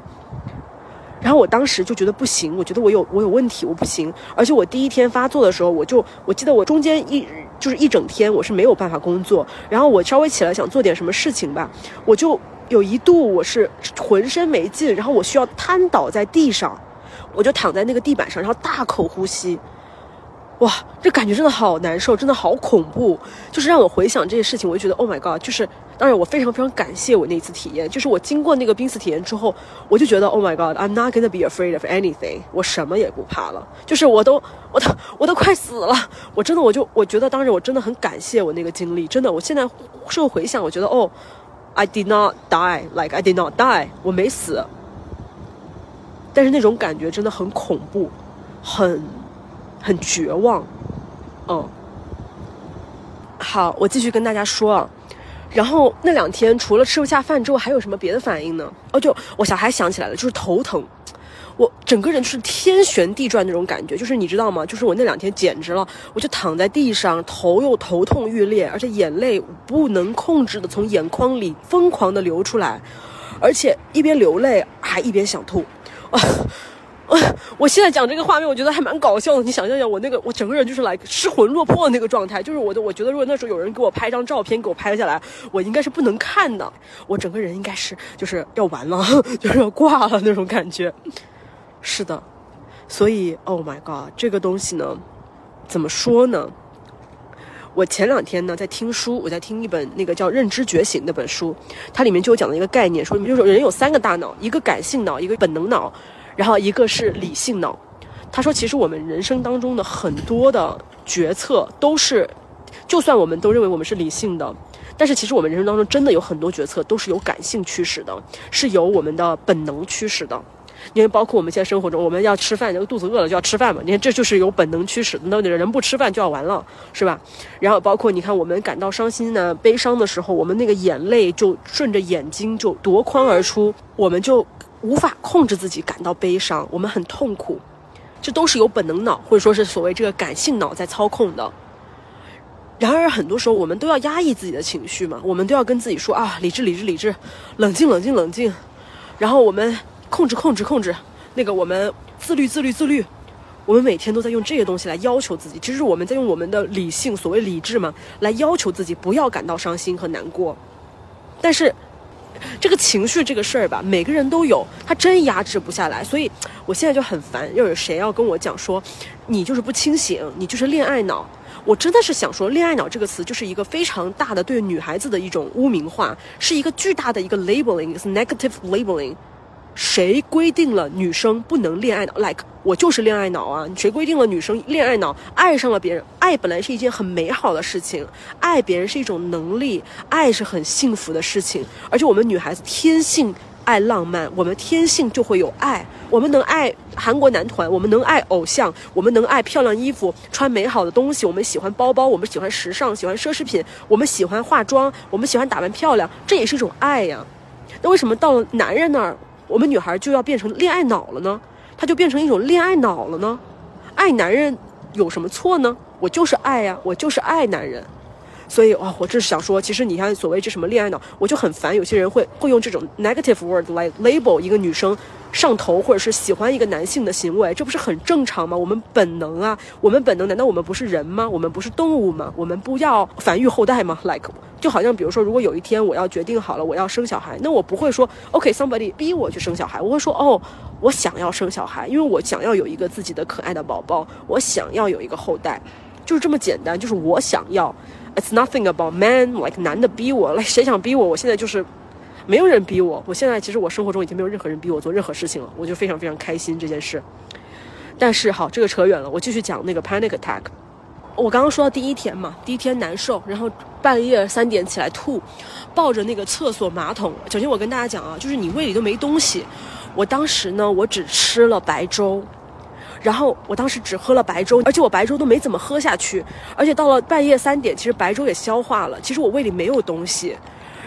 然后我当时就觉得不行，我觉得我有我有问题，我不行。而且我第一天发作的时候，我就我记得我中间一就是一整天我是没有办法工作。然后我稍微起来想做点什么事情吧，我就有一度我是浑身没劲，然后我需要瘫倒在地上，我就躺在那个地板上，然后大口呼吸。哇，这感觉真的好难受，真的好恐怖。就是让我回想这些事情，我就觉得 Oh my God！就是当然，我非常非常感谢我那一次体验。就是我经过那个濒死体验之后，我就觉得 Oh my God！I'm not gonna be afraid of anything。我什么也不怕了。就是我都，我都，我都快死了。我真的，我就我觉得当时我真的很感谢我那个经历。真的，我现在事后回想，我觉得哦，I did not die，like I did not die，我没死。但是那种感觉真的很恐怖，很。很绝望，嗯，好，我继续跟大家说啊。然后那两天除了吃不下饭之后，还有什么别的反应呢？哦，就我小孩想起来了，就是头疼，我整个人是天旋地转那种感觉，就是你知道吗？就是我那两天简直了，我就躺在地上，头又头痛欲裂，而且眼泪不能控制的从眼眶里疯狂的流出来，而且一边流泪还一边想吐，啊。我现在讲这个画面，我觉得还蛮搞笑的。你想象一下，我那个我整个人就是来失魂落魄的那个状态，就是我的，我觉得如果那时候有人给我拍张照片，给我拍下来，我应该是不能看的，我整个人应该是就是要完了，就是要挂了那种感觉。是的，所以 Oh my God，这个东西呢，怎么说呢？我前两天呢在听书，我在听一本那个叫《认知觉醒》那本书，它里面就讲了一个概念，说就是人有三个大脑，一个感性脑，一个本能脑，然后一个是理性脑。他说，其实我们人生当中的很多的决策都是，就算我们都认为我们是理性的，但是其实我们人生当中真的有很多决策都是有感性驱使的，是由我们的本能驱使的。因为包括我们现在生活中，我们要吃饭，那个肚子饿了就要吃饭嘛。你看，这就是有本能驱使的。那人不吃饭就要完了，是吧？然后包括你看，我们感到伤心呢、悲伤的时候，我们那个眼泪就顺着眼睛就夺眶而出，我们就无法控制自己感到悲伤，我们很痛苦。这都是由本能脑或者说是所谓这个感性脑在操控的。然而，很多时候我们都要压抑自己的情绪嘛，我们都要跟自己说啊，理智，理智，理智，冷静，冷静，冷静。然后我们。控制控制控制，那个我们自律自律自律，我们每天都在用这些东西来要求自己。其实我们在用我们的理性，所谓理智嘛，来要求自己不要感到伤心和难过。但是，这个情绪这个事儿吧，每个人都有，他真压制不下来。所以我现在就很烦，又有谁要跟我讲说，你就是不清醒，你就是恋爱脑。我真的是想说，恋爱脑这个词就是一个非常大的对女孩子的一种污名化，是一个巨大的一个 labeling，is negative labeling。谁规定了女生不能恋爱脑？Like 我就是恋爱脑啊！谁规定了女生恋爱脑？爱上了别人，爱本来是一件很美好的事情，爱别人是一种能力，爱是很幸福的事情。而且我们女孩子天性爱浪漫，我们天性就会有爱。我们能爱韩国男团，我们能爱偶像，我们能爱漂亮衣服，穿美好的东西。我们喜欢包包，我们喜欢时尚，喜欢奢侈品，我们喜欢化妆，我们喜欢打扮漂亮，这也是一种爱呀。那为什么到了男人那儿？我们女孩就要变成恋爱脑了呢？她就变成一种恋爱脑了呢？爱男人有什么错呢？我就是爱呀，我就是爱男人。所以啊，我就是想说，其实你看，所谓这什么恋爱脑，我就很烦。有些人会会用这种 negative word 来 label 一个女生。上头或者是喜欢一个男性的行为，这不是很正常吗？我们本能啊，我们本能，难道我们不是人吗？我们不是动物吗？我们不要繁育后代吗？Like，就好像比如说，如果有一天我要决定好了我要生小孩，那我不会说 OK，somebody 逼我去生小孩，我会说哦，我想要生小孩，因为我想要有一个自己的可爱的宝宝，我想要有一个后代，就是这么简单，就是我想要。It's nothing about man，like 男的逼我，来谁想逼我？我现在就是。没有人逼我，我现在其实我生活中已经没有任何人逼我做任何事情了，我就非常非常开心这件事。但是好，这个扯远了，我继续讲那个 panic attack。我刚刚说到第一天嘛，第一天难受，然后半夜三点起来吐，抱着那个厕所马桶。首先我跟大家讲啊，就是你胃里都没东西。我当时呢，我只吃了白粥，然后我当时只喝了白粥，而且我白粥都没怎么喝下去，而且到了半夜三点，其实白粥也消化了，其实我胃里没有东西。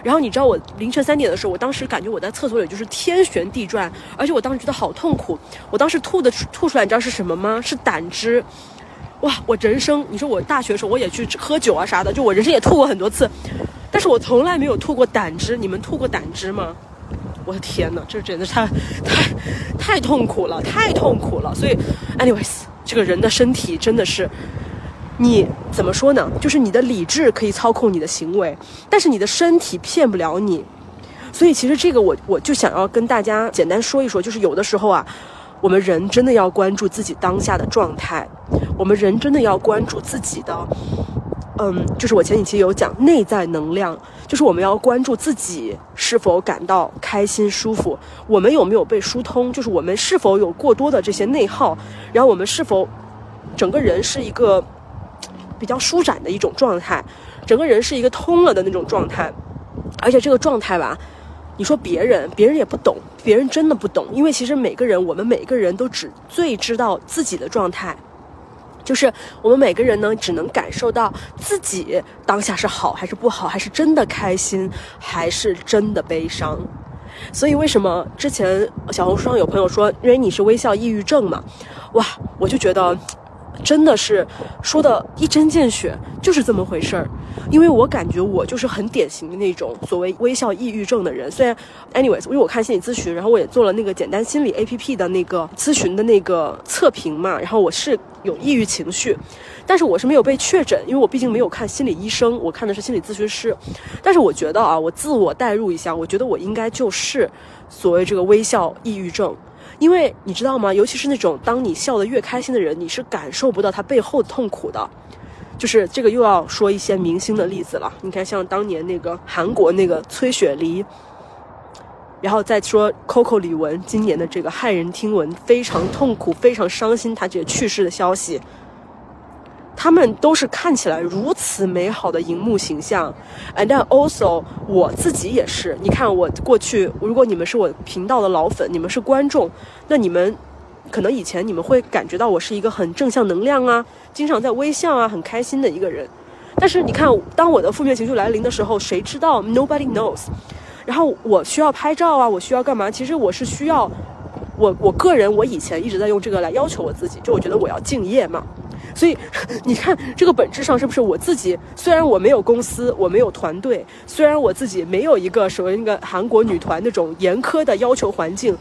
然后你知道我凌晨三点的时候，我当时感觉我在厕所里就是天旋地转，而且我当时觉得好痛苦。我当时吐的吐出来，你知道是什么吗？是胆汁。哇，我人生，你说我大学的时候我也去喝酒啊啥的，就我人生也吐过很多次，但是我从来没有吐过胆汁。你们吐过胆汁吗？我的天哪，这简直太太太痛苦了，太痛苦了。所以，anyways，这个人的身体真的是。你怎么说呢？就是你的理智可以操控你的行为，但是你的身体骗不了你。所以其实这个我我就想要跟大家简单说一说，就是有的时候啊，我们人真的要关注自己当下的状态，我们人真的要关注自己的，嗯，就是我前几期有讲内在能量，就是我们要关注自己是否感到开心舒服，我们有没有被疏通，就是我们是否有过多的这些内耗，然后我们是否整个人是一个。比较舒展的一种状态，整个人是一个通了的那种状态，而且这个状态吧，你说别人，别人也不懂，别人真的不懂，因为其实每个人，我们每个人都只最知道自己的状态，就是我们每个人呢，只能感受到自己当下是好还是不好，还是真的开心，还是真的悲伤。所以为什么之前小红书上有朋友说，因为你是微笑抑郁症嘛，哇，我就觉得。真的是说的一针见血，就是这么回事儿。因为我感觉我就是很典型的那种所谓微笑抑郁症的人。虽然，anyways，因为我看心理咨询，然后我也做了那个简单心理 APP 的那个咨询的那个测评嘛，然后我是有抑郁情绪，但是我是没有被确诊，因为我毕竟没有看心理医生，我看的是心理咨询师。但是我觉得啊，我自我代入一下，我觉得我应该就是所谓这个微笑抑郁症。因为你知道吗？尤其是那种当你笑得越开心的人，你是感受不到他背后的痛苦的。就是这个又要说一些明星的例子了。你看，像当年那个韩国那个崔雪梨，然后再说 Coco 李玟今年的这个骇人听闻，非常痛苦、非常伤心，她这个去世的消息。他们都是看起来如此美好的荧幕形象，and also 我自己也是。你看我过去，如果你们是我频道的老粉，你们是观众，那你们可能以前你们会感觉到我是一个很正向能量啊，经常在微笑啊，很开心的一个人。但是你看，当我的负面情绪来临的时候，谁知道？Nobody knows。然后我需要拍照啊，我需要干嘛？其实我是需要，我我个人我以前一直在用这个来要求我自己，就我觉得我要敬业嘛。所以，你看这个本质上是不是我自己？虽然我没有公司，我没有团队，虽然我自己没有一个所谓那个韩国女团那种严苛的要求环境，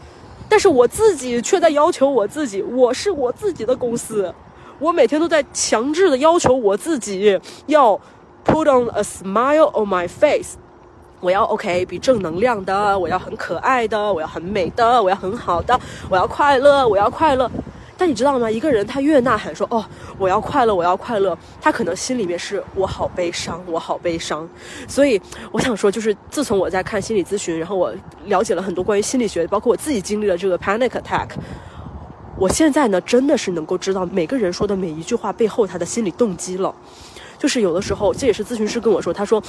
但是我自己却在要求我自己。我是我自己的公司，我每天都在强制的要求我自己要 put on a smile on my face，我要 OK，比正能量的，我要很可爱的，我要很美的，我要很好的，我要快乐，我要快乐。但你知道吗？一个人他越呐喊说“哦，我要快乐，我要快乐”，他可能心里面是“我好悲伤，我好悲伤”。所以我想说，就是自从我在看心理咨询，然后我了解了很多关于心理学，包括我自己经历了这个 panic attack，我现在呢真的是能够知道每个人说的每一句话背后他的心理动机了。就是有的时候，这也是咨询师跟我说，他说，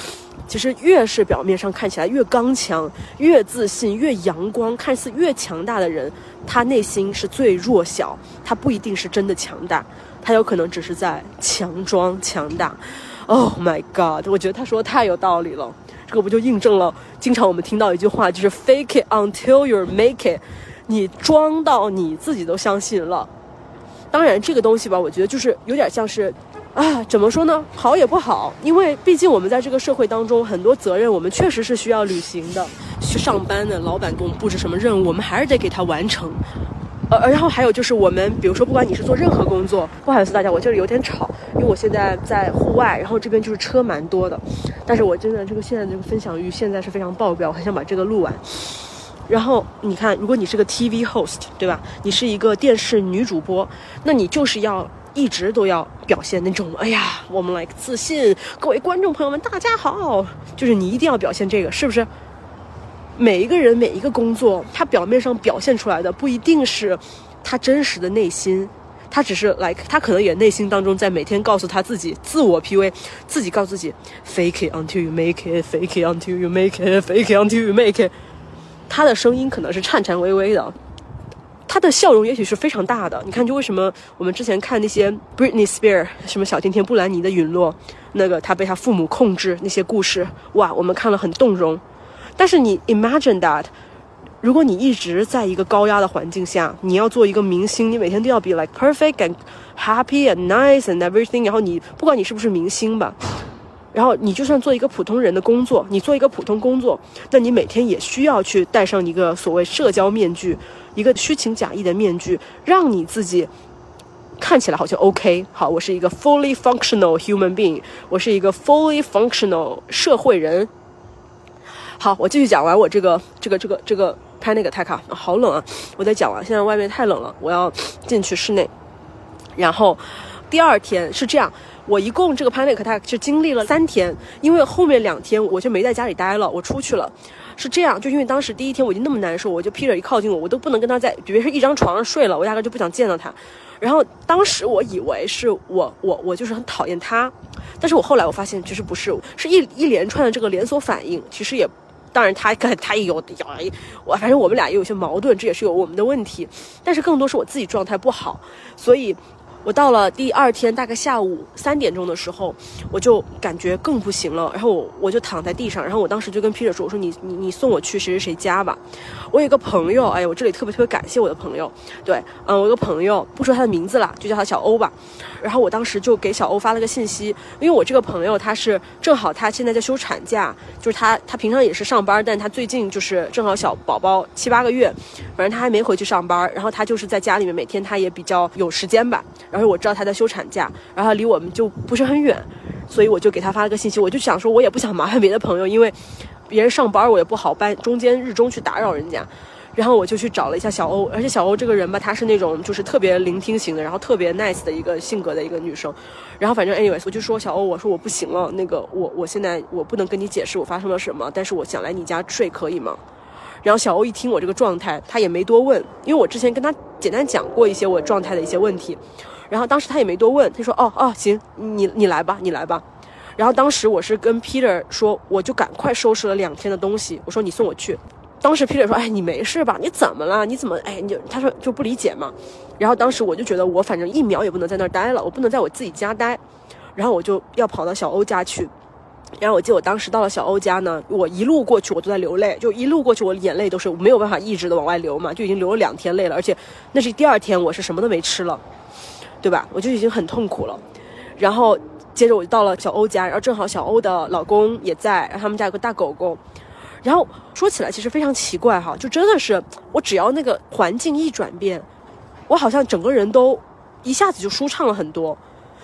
其实越是表面上看起来越刚强、越自信、越阳光、看似越强大的人，他内心是最弱小，他不一定是真的强大，他有可能只是在强装强大。Oh my god！我觉得他说的太有道理了，这个不就印证了经常我们听到一句话，就是 “fake it until you make it”，你装到你自己都相信了。当然，这个东西吧，我觉得就是有点像是。啊，怎么说呢？好也不好，因为毕竟我们在这个社会当中，很多责任我们确实是需要履行的。去上班的老板给我们布置什么任务，我们还是得给他完成。呃，然后还有就是我们，比如说，不管你是做任何工作，不好意思大家，我这里有点吵，因为我现在在户外，然后这边就是车蛮多的。但是我真的这个现在这个分享欲现在是非常爆表，我很想把这个录完。然后你看，如果你是个 TV host，对吧？你是一个电视女主播，那你就是要。一直都要表现那种，哎呀，我们来自信，各位观众朋友们，大家好，就是你一定要表现这个，是不是？每一个人每一个工作，他表面上表现出来的不一定是他真实的内心，他只是来，他可能也内心当中在每天告诉他自己自我 P V，自己告自己 fake it until you make it，fake it until you make it，fake it until you make it，他的声音可能是颤颤巍巍的。他的笑容也许是非常大的，你看，就为什么我们之前看那些 Britney Spears 什么小甜甜布兰妮的陨落，那个他被他父母控制那些故事，哇，我们看了很动容。但是你 imagine that，如果你一直在一个高压的环境下，你要做一个明星，你每天都要 be like perfect and happy and nice and everything，然后你不管你是不是明星吧。然后你就算做一个普通人的工作，你做一个普通工作，那你每天也需要去戴上一个所谓社交面具，一个虚情假意的面具，让你自己看起来好像 OK。好，我是一个 fully functional human being，我是一个 fully functional 社会人。好，我继续讲完我这个这个这个这个拍那个泰卡，好冷啊！我在讲完，现在外面太冷了，我要进去室内。然后第二天是这样。我一共这个 panic attack 就经历了三天，因为后面两天我就没在家里待了，我出去了。是这样，就因为当时第一天我已经那么难受，我就 Peter 一靠近我，我都不能跟他在，比如说一张床上睡了，我压根就不想见到他。然后当时我以为是我我我就是很讨厌他，但是我后来我发现其实不是，是一一连串的这个连锁反应。其实也，当然他他也有有我反正我们俩也有些矛盾，这也是有我们的问题。但是更多是我自己状态不好，所以。我到了第二天大概下午三点钟的时候，我就感觉更不行了，然后我我就躺在地上，然后我当时就跟 Peter 说：“我说你你你送我去谁谁谁家吧。”我有一个朋友，哎，我这里特别特别感谢我的朋友，对，嗯，我有个朋友不说他的名字了，就叫他小欧吧。然后我当时就给小欧发了个信息，因为我这个朋友他是正好他现在在休产假，就是他他平常也是上班，但他最近就是正好小宝宝七八个月，反正他还没回去上班，然后他就是在家里面每天他也比较有时间吧。然后我知道他在休产假，然后离我们就不是很远，所以我就给他发了个信息，我就想说我也不想麻烦别的朋友，因为别人上班我也不好搬中间日中去打扰人家。然后我就去找了一下小欧，而且小欧这个人吧，她是那种就是特别聆听型的，然后特别 nice 的一个性格的一个女生。然后反正 anyways，我就说小欧，我说我不行了，那个我我现在我不能跟你解释我发生了什么，但是我想来你家睡可以吗？然后小欧一听我这个状态，他也没多问，因为我之前跟他简单讲过一些我状态的一些问题。然后当时他也没多问，他说哦哦行，你你来吧，你来吧。然后当时我是跟 Peter 说，我就赶快收拾了两天的东西，我说你送我去。当时 Peter 说：“哎，你没事吧？你怎么了？你怎么哎？你他说就不理解嘛。然后当时我就觉得我反正一秒也不能在那儿待了，我不能在我自己家待。然后我就要跑到小欧家去。然后我记得我当时到了小欧家呢，我一路过去我都在流泪，就一路过去我眼泪都是没有办法抑制的往外流嘛，就已经流了两天泪了。而且那是第二天，我是什么都没吃了，对吧？我就已经很痛苦了。然后接着我就到了小欧家，然后正好小欧的老公也在，然后他们家有个大狗狗。”然后说起来其实非常奇怪哈，就真的是我只要那个环境一转变，我好像整个人都一下子就舒畅了很多。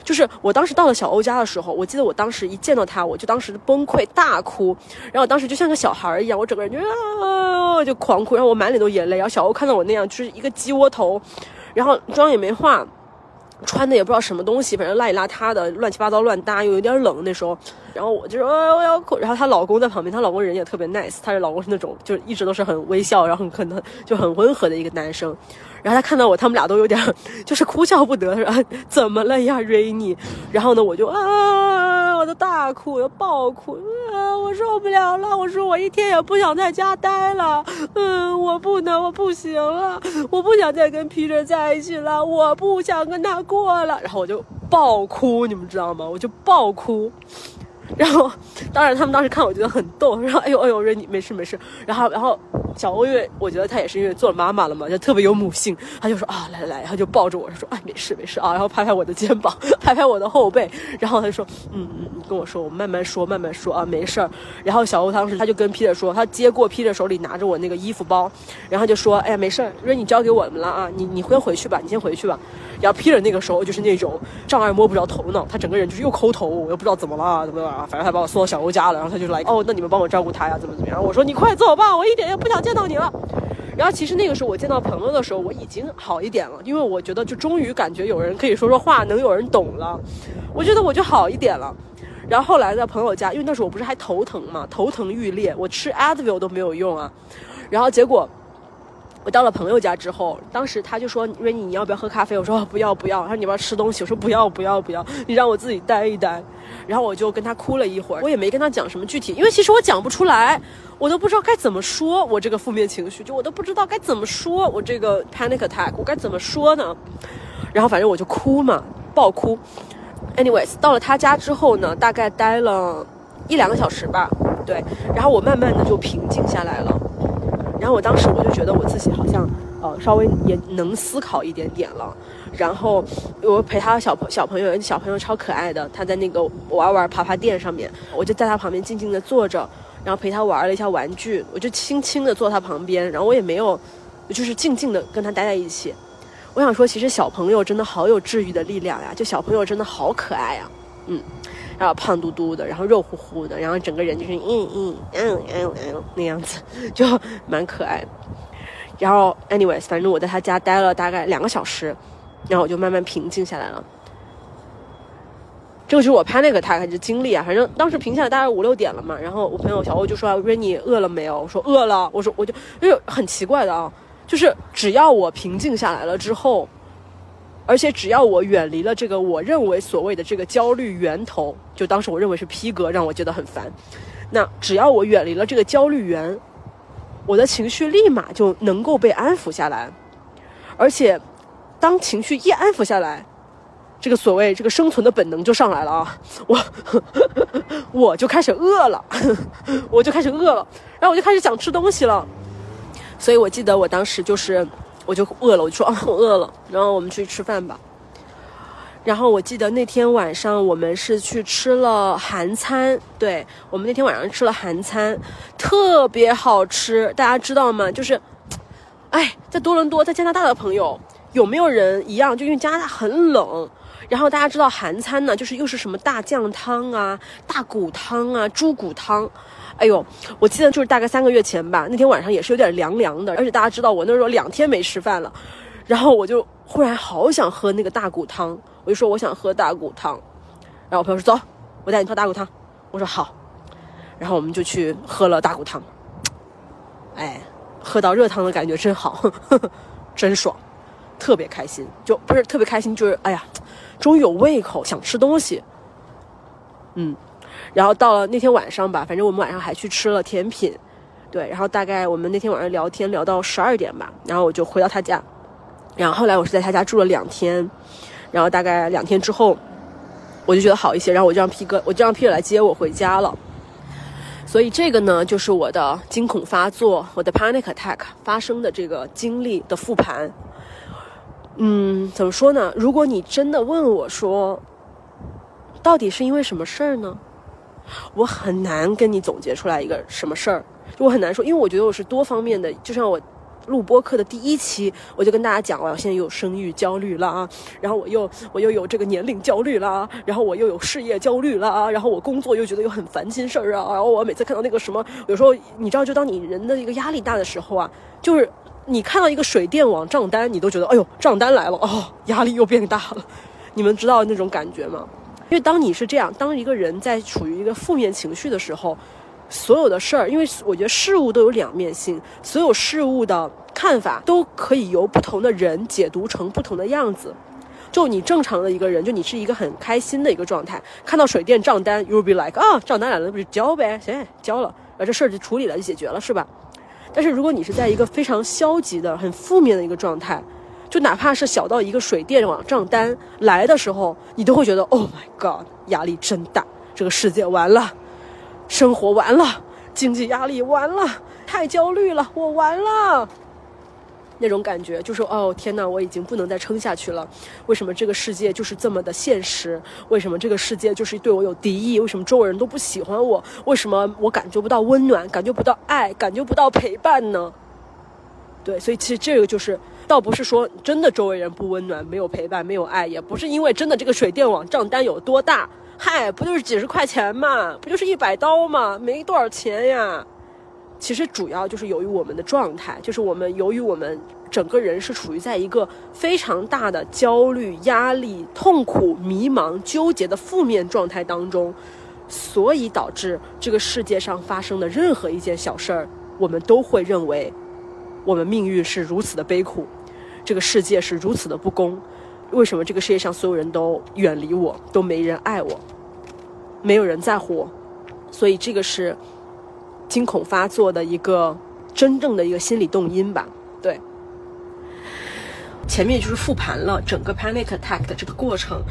就是我当时到了小欧家的时候，我记得我当时一见到他，我就当时崩溃大哭，然后我当时就像个小孩一样，我整个人就啊就狂哭，然后我满脸都眼泪。然后小欧看到我那样，就是一个鸡窝头，然后妆也没化。穿的也不知道什么东西，反正邋里邋遢的，乱七八糟乱搭，又有点冷那时候。然后我就说，我要哭。然后她老公在旁边，她老公人也特别 nice，她的老公是那种就一直都是很微笑，然后很可能就很温和的一个男生。然后他看到我，他们俩都有点就是哭笑不得，说怎么了呀，Rainy？然后呢，我就啊，我都大哭，我爆哭啊，我受不了了，我说我一天也不想在家待了，嗯，我不能，我不行了，我不想再跟 Peter 在一起了，我不想跟他过了，然后我就爆哭，你们知道吗？我就爆哭。然后，当然他们当时看我觉得很逗，然后哎呦哎呦，瑞你没事没事。然后然后小欧因为我觉得他也是因为做了妈妈了嘛，就特别有母性，他就说啊来来来，他就抱着我说哎没事没事啊，然后拍拍我的肩膀，拍拍我的后背，然后他就说嗯嗯，跟我说我慢慢说慢慢说啊没事儿。然后小欧当时他就跟 Peter 说，他接过 Peter 手里拿着我那个衣服包，然后就说哎呀没事儿，瑞你交给我们了啊，你你先回去吧，你先回去吧。然后 Peter 那个时候就是那种丈二摸不着头脑，他整个人就是又抠头，我又不知道怎么了怎么了。啊，反正他把我送到小欧家了，然后他就来哦，那你们帮我照顾他呀，怎么怎么样？我说你快走吧，我一点也不想见到你了。然后其实那个时候我见到朋友的时候，我已经好一点了，因为我觉得就终于感觉有人可以说说话，能有人懂了，我觉得我就好一点了。然后后来在朋友家，因为那时候我不是还头疼嘛，头疼欲裂，我吃 Advil 都没有用啊。然后结果。我到了朋友家之后，当时他就说：“瑞妮，你要不要喝咖啡？”我说：“不要，不要。”他说：“你要不要吃东西？”我说：“不要，不要，不要。”你让我自己待一待。然后我就跟他哭了一会儿，我也没跟他讲什么具体，因为其实我讲不出来，我都不知道该怎么说。我这个负面情绪，就我都不知道该怎么说。我这个 panic attack，我该怎么说呢？然后反正我就哭嘛，爆哭。Anyways，到了他家之后呢，大概待了一两个小时吧。对，然后我慢慢的就平静下来了。然后我当时我就觉得我自己好像，呃，稍微也能思考一点点了。然后我陪他小朋小朋友，小朋友超可爱的，他在那个玩玩爬爬垫上面，我就在他旁边静静的坐着，然后陪他玩了一下玩具，我就轻轻的坐他旁边，然后我也没有，就是静静的跟他待在一起。我想说，其实小朋友真的好有治愈的力量呀，就小朋友真的好可爱呀，嗯。然后胖嘟嘟的，然后肉乎乎的，然后整个人就是嗯嗯嗯嗯嗯那样子，就蛮可爱。然后，anyways，反正我在他家待了大概两个小时，然后我就慢慢平静下来了。这个就是我拍那个他的经历啊。反正当时平下来大概五六点了嘛，然后我朋友小欧就说：“Rainy 饿了没有？”我说：“饿了。”我说：“我就因为很奇怪的啊，就是只要我平静下来了之后。”而且只要我远离了这个我认为所谓的这个焦虑源头，就当时我认为是 P 哥让我觉得很烦。那只要我远离了这个焦虑源，我的情绪立马就能够被安抚下来。而且，当情绪一安抚下来，这个所谓这个生存的本能就上来了啊，我 我就开始饿了，我就开始饿了，然后我就开始想吃东西了，所以我记得我当时就是我就饿了，我就说啊我饿了，然后我们去吃饭吧。然后我记得那天晚上我们是去吃了韩餐，对我们那天晚上吃了韩餐，特别好吃，大家知道吗？就是，哎，在多伦多，在加拿大的朋友有没有人一样？就因为加拿大很冷，然后大家知道韩餐呢，就是又是什么大酱汤啊、大骨汤啊、猪骨汤，哎呦，我记得就是大概三个月前吧，那天晚上也是有点凉凉的，而且大家知道我那时候两天没吃饭了，然后我就忽然好想喝那个大骨汤。我就说我想喝大骨汤，然后我朋友说走，我带你喝大骨汤。我说好，然后我们就去喝了大骨汤。哎，喝到热汤的感觉真好，呵 呵真爽，特别开心。就不是特别开心，就是哎呀，终于有胃口，想吃东西。嗯，然后到了那天晚上吧，反正我们晚上还去吃了甜品，对，然后大概我们那天晚上聊天聊到十二点吧，然后我就回到他家，然后后来我是在他家住了两天。然后大概两天之后，我就觉得好一些，然后我就让 P 哥，我就让 P 哥来接我回家了。所以这个呢，就是我的惊恐发作，我的 panic attack 发生的这个经历的复盘。嗯，怎么说呢？如果你真的问我说，到底是因为什么事儿呢？我很难跟你总结出来一个什么事儿，就我很难说，因为我觉得我是多方面的，就像我。录播课的第一期，我就跟大家讲，我现在又有生育焦虑了啊，然后我又 我又有这个年龄焦虑了，然后我又有事业焦虑了，然后我工作又觉得又很烦心事儿啊，然后我每次看到那个什么，有时候你知道，就当你人的一个压力大的时候啊，就是你看到一个水电网账单，你都觉得哎呦账单来了哦，压力又变大了，你们知道那种感觉吗？因为当你是这样，当一个人在处于一个负面情绪的时候。所有的事儿，因为我觉得事物都有两面性，所有事物的看法都可以由不同的人解读成不同的样子。就你正常的一个人，就你是一个很开心的一个状态，看到水电账单，you'll be like 啊，账单来了，不就交呗，行，交了，啊，这事儿就处理了，就解决了，是吧？但是如果你是在一个非常消极的、很负面的一个状态，就哪怕是小到一个水电网账单来的时候，你都会觉得 Oh my God，压力真大，这个世界完了。生活完了，经济压力完了，太焦虑了，我完了。那种感觉就是，哦天哪，我已经不能再撑下去了。为什么这个世界就是这么的现实？为什么这个世界就是对我有敌意？为什么周围人都不喜欢我？为什么我感觉不到温暖，感觉不到爱，感觉不到陪伴呢？对，所以其实这个就是，倒不是说真的周围人不温暖，没有陪伴，没有爱，也不是因为真的这个水电网账单有多大。嗨，不就是几十块钱嘛，不就是一百刀嘛，没多少钱呀。其实主要就是由于我们的状态，就是我们由于我们整个人是处于在一个非常大的焦虑、压力、痛苦、迷茫、纠结的负面状态当中，所以导致这个世界上发生的任何一件小事儿，我们都会认为我们命运是如此的悲苦，这个世界是如此的不公。为什么这个世界上所有人都远离我，都没人爱我，没有人在乎我？所以这个是惊恐发作的一个真正的一个心理动因吧？对。前面就是复盘了整个 panic attack 的这个过程，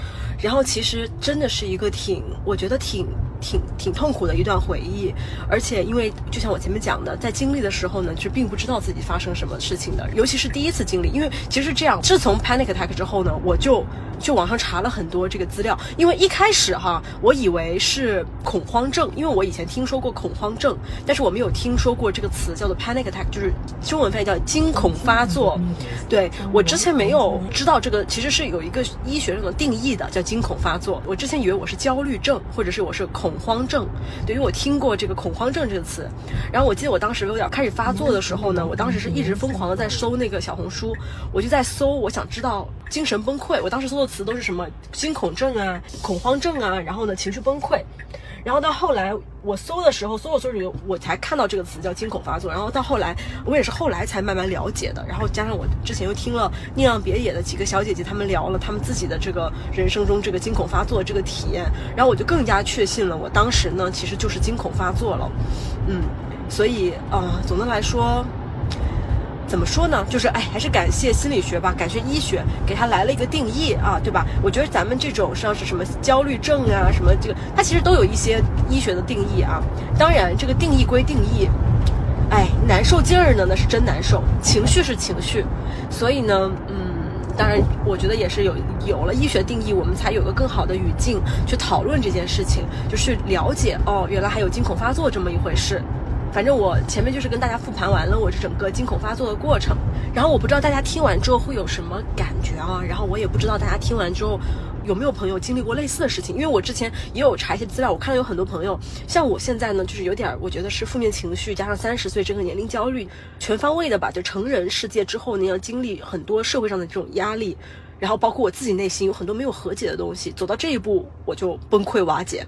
然后其实真的是一个挺，我觉得挺。挺挺痛苦的一段回忆，而且因为就像我前面讲的，在经历的时候呢，就并不知道自己发生什么事情的，尤其是第一次经历。因为其实这样，自从 panic attack 之后呢，我就就网上查了很多这个资料。因为一开始哈，我以为是恐慌症，因为我以前听说过恐慌症，但是我没有听说过这个词叫做 panic attack，就是中文翻译叫惊恐发作。对我之前没有知道这个，其实是有一个医学上的定义的，叫惊恐发作。我之前以为我是焦虑症，或者是我是恐。恐慌症，对于我听过这个恐慌症这个词，然后我记得我当时有点开始发作的时候呢，我当时是一直疯狂的在搜那个小红书，我就在搜，我想知道精神崩溃，我当时搜的词都是什么惊恐症啊、恐慌症啊，然后呢情绪崩溃。然后到后来，我搜的时候，搜着搜着，我才看到这个词叫惊恐发作。然后到后来，我也是后来才慢慢了解的。然后加上我之前又听了宁浪别野的几个小姐姐，她们聊了她们自己的这个人生中这个惊恐发作这个体验，然后我就更加确信了，我当时呢其实就是惊恐发作了。嗯，所以啊，总的来说，怎么说呢？就是哎，还是感谢心理学吧，感谢医学给他来了一个定义啊，对吧？我觉得咱们这种像是什么焦虑症啊，什么这个，它其实都有一些医学的定义啊。当然，这个定义归定义，哎，难受劲儿呢，那是真难受，情绪是情绪，所以呢，嗯，当然，我觉得也是有有了医学定义，我们才有个更好的语境去讨论这件事情，就是了解哦，原来还有惊恐发作这么一回事。反正我前面就是跟大家复盘完了我这整个惊恐发作的过程，然后我不知道大家听完之后会有什么感觉啊，然后我也不知道大家听完之后有没有朋友经历过类似的事情，因为我之前也有查一些资料，我看到有很多朋友，像我现在呢，就是有点我觉得是负面情绪加上三十岁这个年龄焦虑，全方位的吧，就成人世界之后呢要经历很多社会上的这种压力，然后包括我自己内心有很多没有和解的东西，走到这一步我就崩溃瓦解。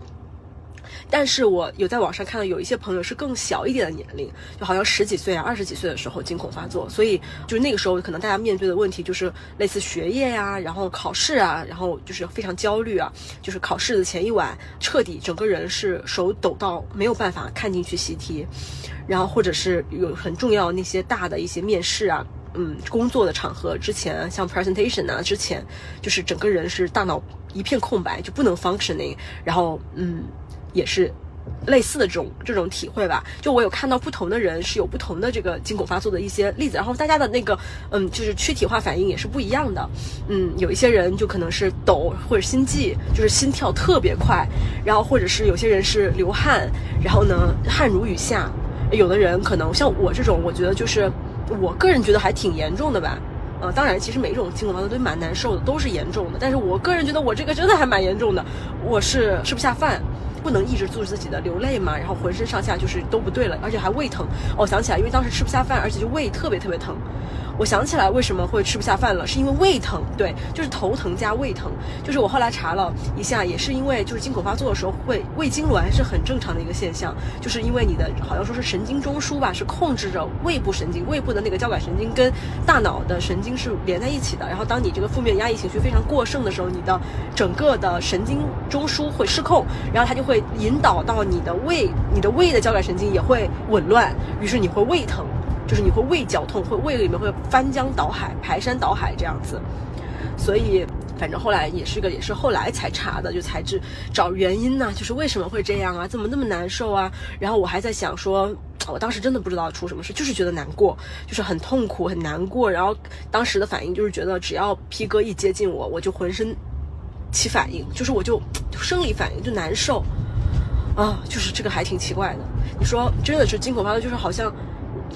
但是我有在网上看到有一些朋友是更小一点的年龄，就好像十几岁啊、二十几岁的时候惊恐发作，所以就是那个时候可能大家面对的问题就是类似学业呀，然后考试啊，然后就是非常焦虑啊，就是考试的前一晚彻底整个人是手抖到没有办法看进去习题，然后或者是有很重要那些大的一些面试啊，嗯，工作的场合之前像 presentation 啊之前，就是整个人是大脑一片空白，就不能 functioning，然后嗯。也是类似的这种这种体会吧。就我有看到不同的人是有不同的这个惊恐发作的一些例子，然后大家的那个嗯，就是躯体化反应也是不一样的。嗯，有一些人就可能是抖或者心悸，就是心跳特别快，然后或者是有些人是流汗，然后呢汗如雨下。有的人可能像我这种，我觉得就是我个人觉得还挺严重的吧。呃，当然，其实每一种惊恐发作都蛮难受的，都是严重的。但是我个人觉得我这个真的还蛮严重的，我是吃不下饭。不能抑制住自己的流泪嘛，然后浑身上下就是都不对了，而且还胃疼。哦，想起来，因为当时吃不下饭，而且就胃特别特别疼。我想起来为什么会吃不下饭了，是因为胃疼，对，就是头疼加胃疼。就是我后来查了一下，也是因为就是惊恐发作的时候会胃痉挛是很正常的一个现象，就是因为你的好像说是神经中枢吧，是控制着胃部神经，胃部的那个交感神经跟大脑的神经是连在一起的。然后当你这个负面压抑情绪非常过剩的时候，你的整个的神经中枢会失控，然后它就会引导到你的胃，你的胃的交感神经也会紊乱，于是你会胃疼。就是你会胃绞痛，会胃里面会翻江倒海、排山倒海这样子，所以反正后来也是个，也是后来才查的，就才知找原因呢，就是为什么会这样啊？怎么那么难受啊？然后我还在想说，我当时真的不知道出什么事，就是觉得难过，就是很痛苦、很难过。然后当时的反应就是觉得，只要 P 哥一接近我，我就浑身起反应，就是我就生理反应就难受啊，就是这个还挺奇怪的。你说真的是惊恐发作，就是好像。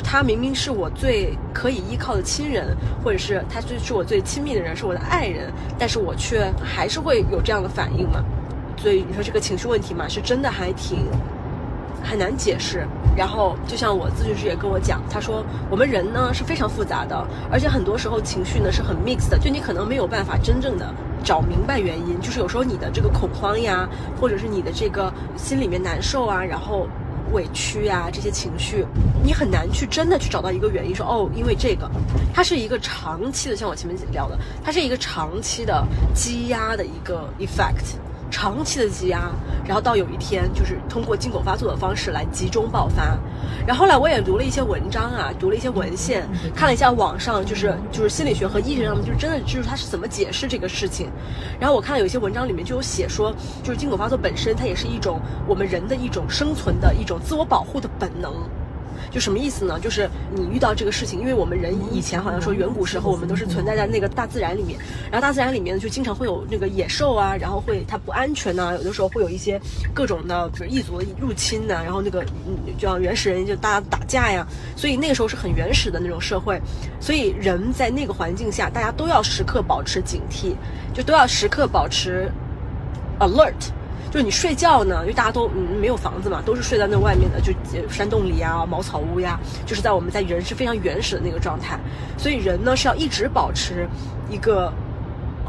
他明明是我最可以依靠的亲人，或者是他最是我最亲密的人，是我的爱人，但是我却还是会有这样的反应嘛？所以你说这个情绪问题嘛，是真的还挺很难解释。然后就像我咨询师也跟我讲，他说我们人呢是非常复杂的，而且很多时候情绪呢是很 mixed 的，就你可能没有办法真正的找明白原因，就是有时候你的这个恐慌呀，或者是你的这个心里面难受啊，然后。委屈呀，这些情绪，你很难去真的去找到一个原因，说哦，因为这个，它是一个长期的，像我前面聊的，它是一个长期的积压的一个 effect。长期的积压，然后到有一天就是通过惊恐发作的方式来集中爆发。然后后来我也读了一些文章啊，读了一些文献，看了一下网上就是就是心理学和医学上面就是真的就是他是怎么解释这个事情。然后我看到有些文章里面就有写说，就是惊恐发作本身它也是一种我们人的一种生存的一种自我保护的本能。就什么意思呢？就是你遇到这个事情，因为我们人以前好像说远古时候我们都是存在在那个大自然里面，然后大自然里面就经常会有那个野兽啊，然后会它不安全呐，有的时候会有一些各种的，就是异族入侵呐，然后那个嗯就像原始人就大家打架呀，所以那个时候是很原始的那种社会，所以人在那个环境下，大家都要时刻保持警惕，就都要时刻保持 alert。就你睡觉呢，因为大家都嗯没有房子嘛，都是睡在那外面的，就山洞里呀、茅草屋呀，就是在我们在人是非常原始的那个状态，所以人呢是要一直保持一个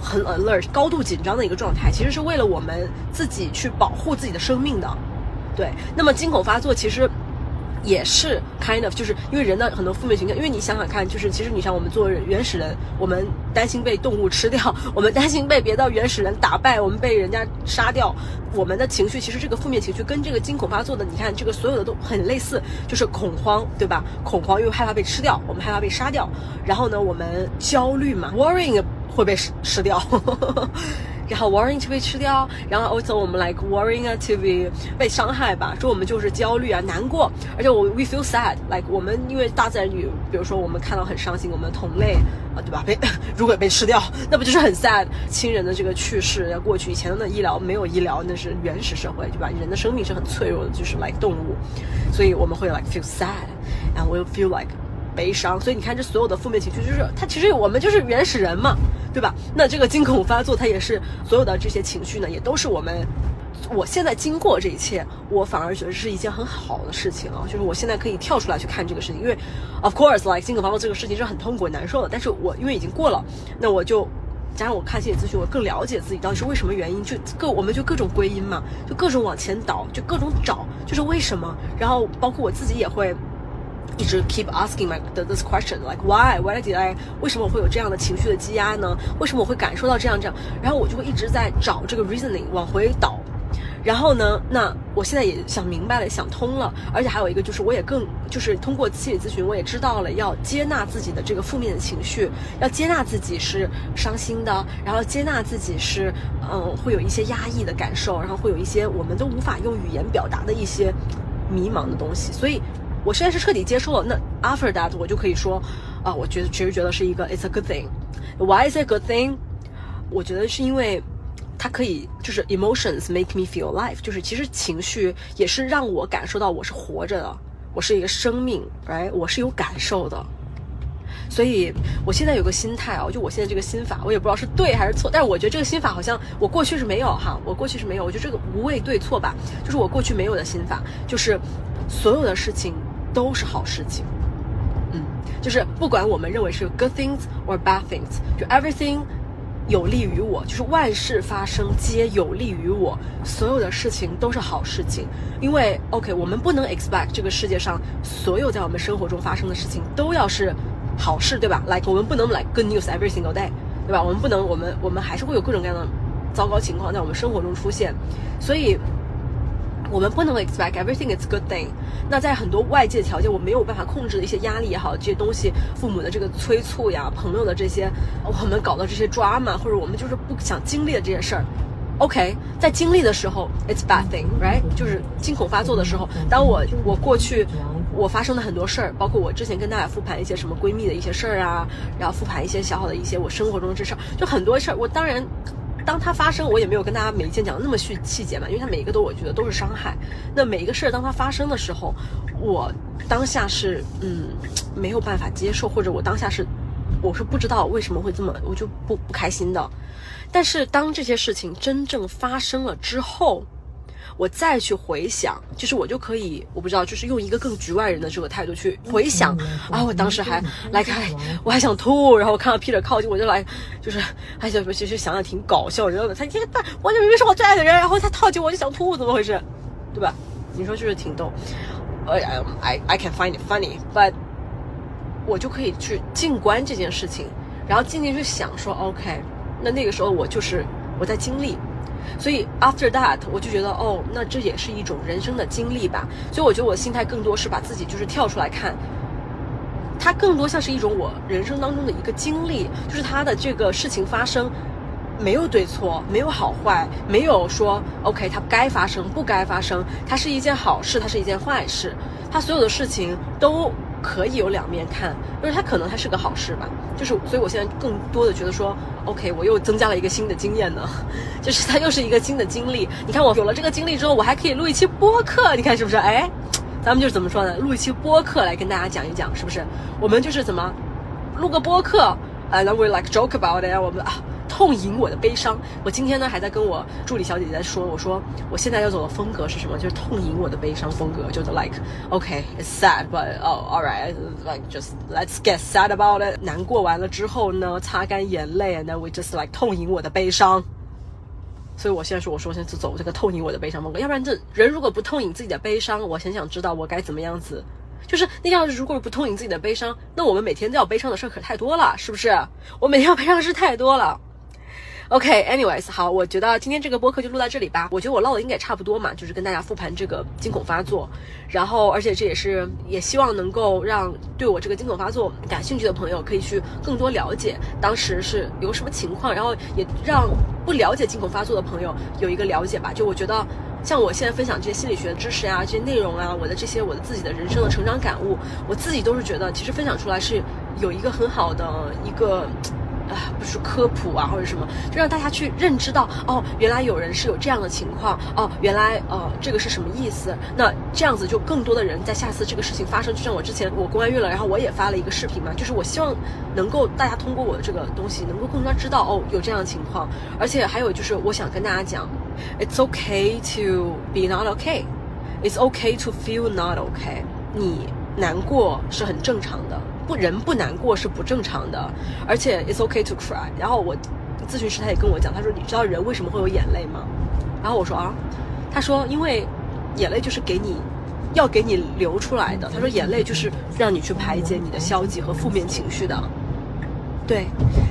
很 alert、高度紧张的一个状态，其实是为了我们自己去保护自己的生命的。对，那么惊恐发作其实。也是 kind of，就是因为人的很多负面情绪，因为你想想看，就是其实你像我们作为原始人，我们担心被动物吃掉，我们担心被别的原始人打败，我们被人家杀掉，我们的情绪其实这个负面情绪跟这个惊恐发作的，你看这个所有的都很类似，就是恐慌，对吧？恐慌又害怕被吃掉，我们害怕被杀掉，然后呢，我们焦虑嘛，worrying 会被吃吃掉。然后 worrying to be 吃掉，然后 also 我们 like worrying to be 被伤害吧，说我们就是焦虑啊、难过，而且我 we feel sad，like 我们因为大自然里，比如说我们看到很伤心，我们的同类啊，对吧？被 如果被吃掉，那不就是很 sad？亲人的这个去世要过去，以前的那医疗没有医疗，那是原始社会，对吧？人的生命是很脆弱的，就是 like 动物，所以我们会 like feel sad，and we feel like 悲伤。所以你看，这所有的负面情绪，就是它其实我们就是原始人嘛。对吧？那这个惊恐发作，它也是所有的这些情绪呢，也都是我们。我现在经过这一切，我反而觉得是一件很好的事情啊！就是我现在可以跳出来去看这个事情，因为，of course，like 惊恐发作这个事情是很痛苦、难受的。但是我因为已经过了，那我就加上我看心理咨询，我更了解自己到底是为什么原因，就各我们就各种归因嘛，就各种往前倒，就各种找，就是为什么。然后包括我自己也会。一直 keep asking my this question like why why did I 为什么我会有这样的情绪的积压呢？为什么我会感受到这样这样？然后我就会一直在找这个 reasoning 往回倒。然后呢，那我现在也想明白了，想通了。而且还有一个就是，我也更就是通过心理咨询，我也知道了要接纳自己的这个负面的情绪，要接纳自己是伤心的，然后接纳自己是嗯会有一些压抑的感受，然后会有一些我们都无法用语言表达的一些迷茫的东西。所以。我现在是彻底接受了，那 after that 我就可以说，啊，我觉得其实觉得是一个 it's a good thing。Why is it a good thing？我觉得是因为它可以就是 emotions make me feel alive，就是其实情绪也是让我感受到我是活着的，我是一个生命，right？我是有感受的。所以我现在有个心态啊，就我现在这个心法，我也不知道是对还是错，但是我觉得这个心法好像我过去是没有哈，我过去是没有，我觉得这个无谓对错吧，就是我过去没有的心法，就是所有的事情。都是好事情，嗯，就是不管我们认为是 good things or bad things，就 everything 有利于我，就是万事发生皆有利于我，所有的事情都是好事情。因为 OK，我们不能 expect 这个世界上所有在我们生活中发生的事情都要是好事，对吧？Like 我们不能 like good news every single day，对吧？我们不能，我们我们还是会有各种各样的糟糕情况在我们生活中出现，所以。我们不能 expect everything is good thing。那在很多外界条件我没有办法控制的一些压力也好，这些东西，父母的这个催促呀，朋友的这些，我们搞的这些 drama，或者我们就是不想经历的这些事儿，OK，在经历的时候，it's bad thing，right？就是惊恐发作的时候，当我我过去我发生的很多事儿，包括我之前跟大家复盘一些什么闺蜜的一些事儿啊，然后复盘一些小小的一些我生活中的这事儿，就很多事儿，我当然。当它发生，我也没有跟大家每一件讲的那么细细节嘛，因为它每一个都我觉得都是伤害。那每一个事儿当它发生的时候，我当下是嗯没有办法接受，或者我当下是我是不知道为什么会这么，我就不不开心的。但是当这些事情真正发生了之后，我再去回想，就是我就可以，我不知道，就是用一个更局外人的这个态度去回想啊，我当时还来开，我还想吐，然后我看到 Peter 靠近，我就来，就是哎，就其实想想挺搞笑，你知道吗？他天他完全明明是我最爱的人，然后他靠近我就想吐，怎么回事？对吧？你说就是挺逗。呃，I I can find it funny，but 我就可以去静观这件事情，然后静静去想说，OK，那那个时候我就是我在经历。所以 after that，我就觉得哦，那这也是一种人生的经历吧。所以我觉得我心态更多是把自己就是跳出来看，它更多像是一种我人生当中的一个经历，就是它的这个事情发生没有对错，没有好坏，没有说 OK 它该发生不该发生，它是一件好事，它是一件坏事，它所有的事情都。可以有两面看，就是它可能它是个好事吧，就是所以我现在更多的觉得说，OK，我又增加了一个新的经验呢，就是它又是一个新的经历。你看我有了这个经历之后，我还可以录一期播客，你看是不是？哎，咱们就是怎么说呢？录一期播客来跟大家讲一讲，是不是？我们就是怎么录个播客，呃，then we like joke about it，我们啊。痛饮我的悲伤。我今天呢还在跟我助理小姐姐在说，我说我现在要走的风格是什么？就是痛饮我的悲伤风格，就是 like OK it's sad but oh all right like just let's get sad about it。难过完了之后呢，擦干眼泪，and then we just like 痛饮我的悲伤。所以我现在说，我说现在走这个痛饮我的悲伤风格，要不然这人如果不痛饮自己的悲伤，我很想知道我该怎么样子。就是那样，如果不痛饮自己的悲伤，那我们每天都要悲伤的事可太多了，是不是？我每天要悲伤的事太多了。OK，anyways，好，我觉得今天这个播客就录到这里吧。我觉得我唠的应该也差不多嘛，就是跟大家复盘这个惊恐发作，然后而且这也是也希望能够让对我这个惊恐发作感兴趣的朋友可以去更多了解当时是有什么情况，然后也让不了解惊恐发作的朋友有一个了解吧。就我觉得像我现在分享这些心理学知识啊，这些内容啊，我的这些我的自己的人生的成长感悟，我自己都是觉得其实分享出来是有一个很好的一个。啊，不是科普啊，或者什么，就让大家去认知到，哦，原来有人是有这样的情况，哦，原来呃，这个是什么意思？那这样子就更多的人在下次这个事情发生，就像我之前我公安孕了，然后我也发了一个视频嘛，就是我希望能够大家通过我的这个东西，能够更加知道哦，有这样的情况，而且还有就是我想跟大家讲，it's okay to be not okay，it's okay to feel not okay，你难过是很正常的。不人不难过是不正常的，而且 it's okay to cry。然后我咨询师他也跟我讲，他说你知道人为什么会有眼泪吗？然后我说啊，他说因为眼泪就是给你要给你流出来的。他说眼泪就是让你去排解你的消极和负面情绪的。对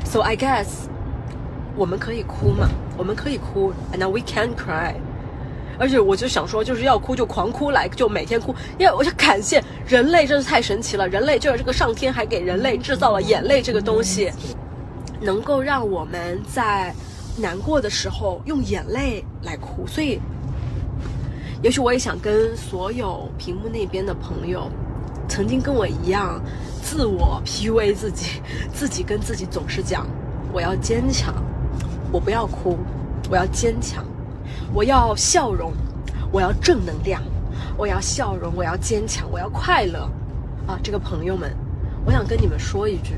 ，so I guess 我们可以哭嘛，我们可以哭，and we can cry。而且我就想说，就是要哭就狂哭来，就每天哭。因为我就感谢人类，真是太神奇了。人类就是这个上天还给人类制造了眼泪这个东西，能够让我们在难过的时候用眼泪来哭。所以，也许我也想跟所有屏幕那边的朋友，曾经跟我一样自我 PUA 自己，自己跟自己总是讲我要坚强，我不要哭，我要坚强。我要笑容，我要正能量，我要笑容，我要坚强，我要快乐，啊，这个朋友们，我想跟你们说一句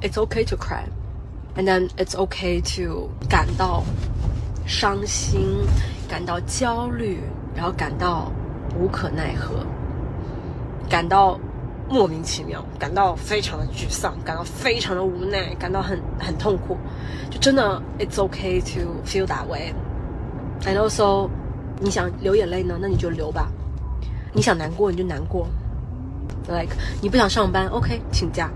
，It's okay to cry，and then it's okay to 感到伤心，感到焦虑，然后感到无可奈何，感到莫名其妙，感到非常的沮丧，感到非常的无奈，感到很很痛苦，就真的，It's okay to feel that way。And also，你想流眼泪呢，那你就流吧；你想难过，你就难过。Like，你不想上班，OK，请假。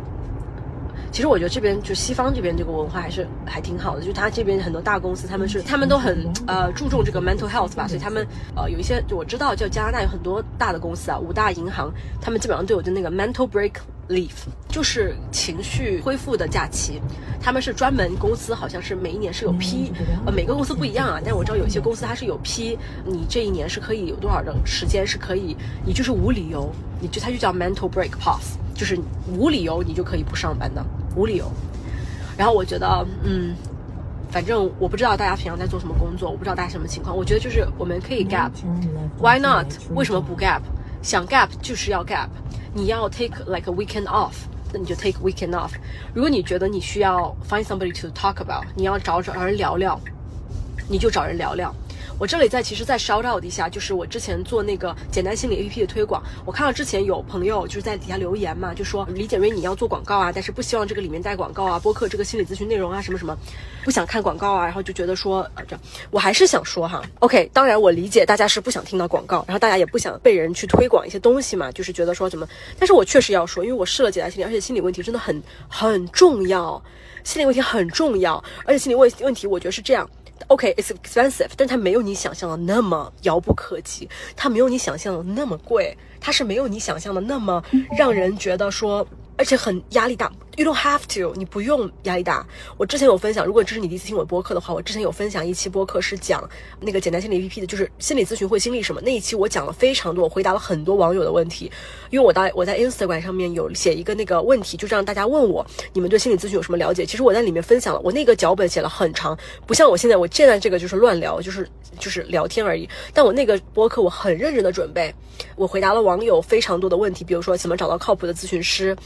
其实我觉得这边就西方这边这个文化还是还挺好的，就他这边很多大公司，他们是他们都很呃注重这个 mental health 吧，所以他们呃有一些我知道，就加拿大有很多大的公司啊，五大银行，他们基本上都有的那个 mental break leave，就是情绪恢复的假期，他们是专门公司好像是每一年是有批，呃每个公司不一样啊，但是我知道有些公司它是有批，你这一年是可以有多少的时间是可以，你就是无理由，你就它就叫 mental break pass。就是无理由你就可以不上班的，无理由。然后我觉得，嗯，反正我不知道大家平常在做什么工作，我不知道大家什么情况。我觉得就是我们可以 gap，why not？为什么不 gap？想 gap 就是要 gap。你要 take like a weekend off，那你就 take weekend off。如果你觉得你需要 find somebody to talk about，你要找找人聊聊，你就找人聊聊。我这里在其实再 shout out 一下，就是我之前做那个简单心理 A P P 的推广，我看到之前有朋友就是在底下留言嘛，就说李简瑞你要做广告啊，但是不希望这个里面带广告啊，播客这个心理咨询内容啊什么什么，不想看广告啊，然后就觉得说呃这，我还是想说哈，OK，当然我理解大家是不想听到广告，然后大家也不想被人去推广一些东西嘛，就是觉得说什么，但是我确实要说，因为我试了简单心理，而且心理问题真的很很重要，心理问题很重要，而且心理问问题我觉得是这样。OK，it's expensive，但它没有你想象的那么遥不可及，它没有你想象的那么贵，它是没有你想象的那么让人觉得说。而且很压力大，You don't have to，你不用压力大。我之前有分享，如果这是你第一次听我播客的话，我之前有分享一期播客是讲那个简单心理 APP 的，就是心理咨询会经历什么那一期，我讲了非常多，我回答了很多网友的问题。因为我在我在 Instagram 上面有写一个那个问题，就让大家问我，你们对心理咨询有什么了解？其实我在里面分享了，我那个脚本写了很长，不像我现在我现在这个就是乱聊，就是就是聊天而已。但我那个播客我很认真的准备，我回答了网友非常多的问题，比如说怎么找到靠谱的咨询师。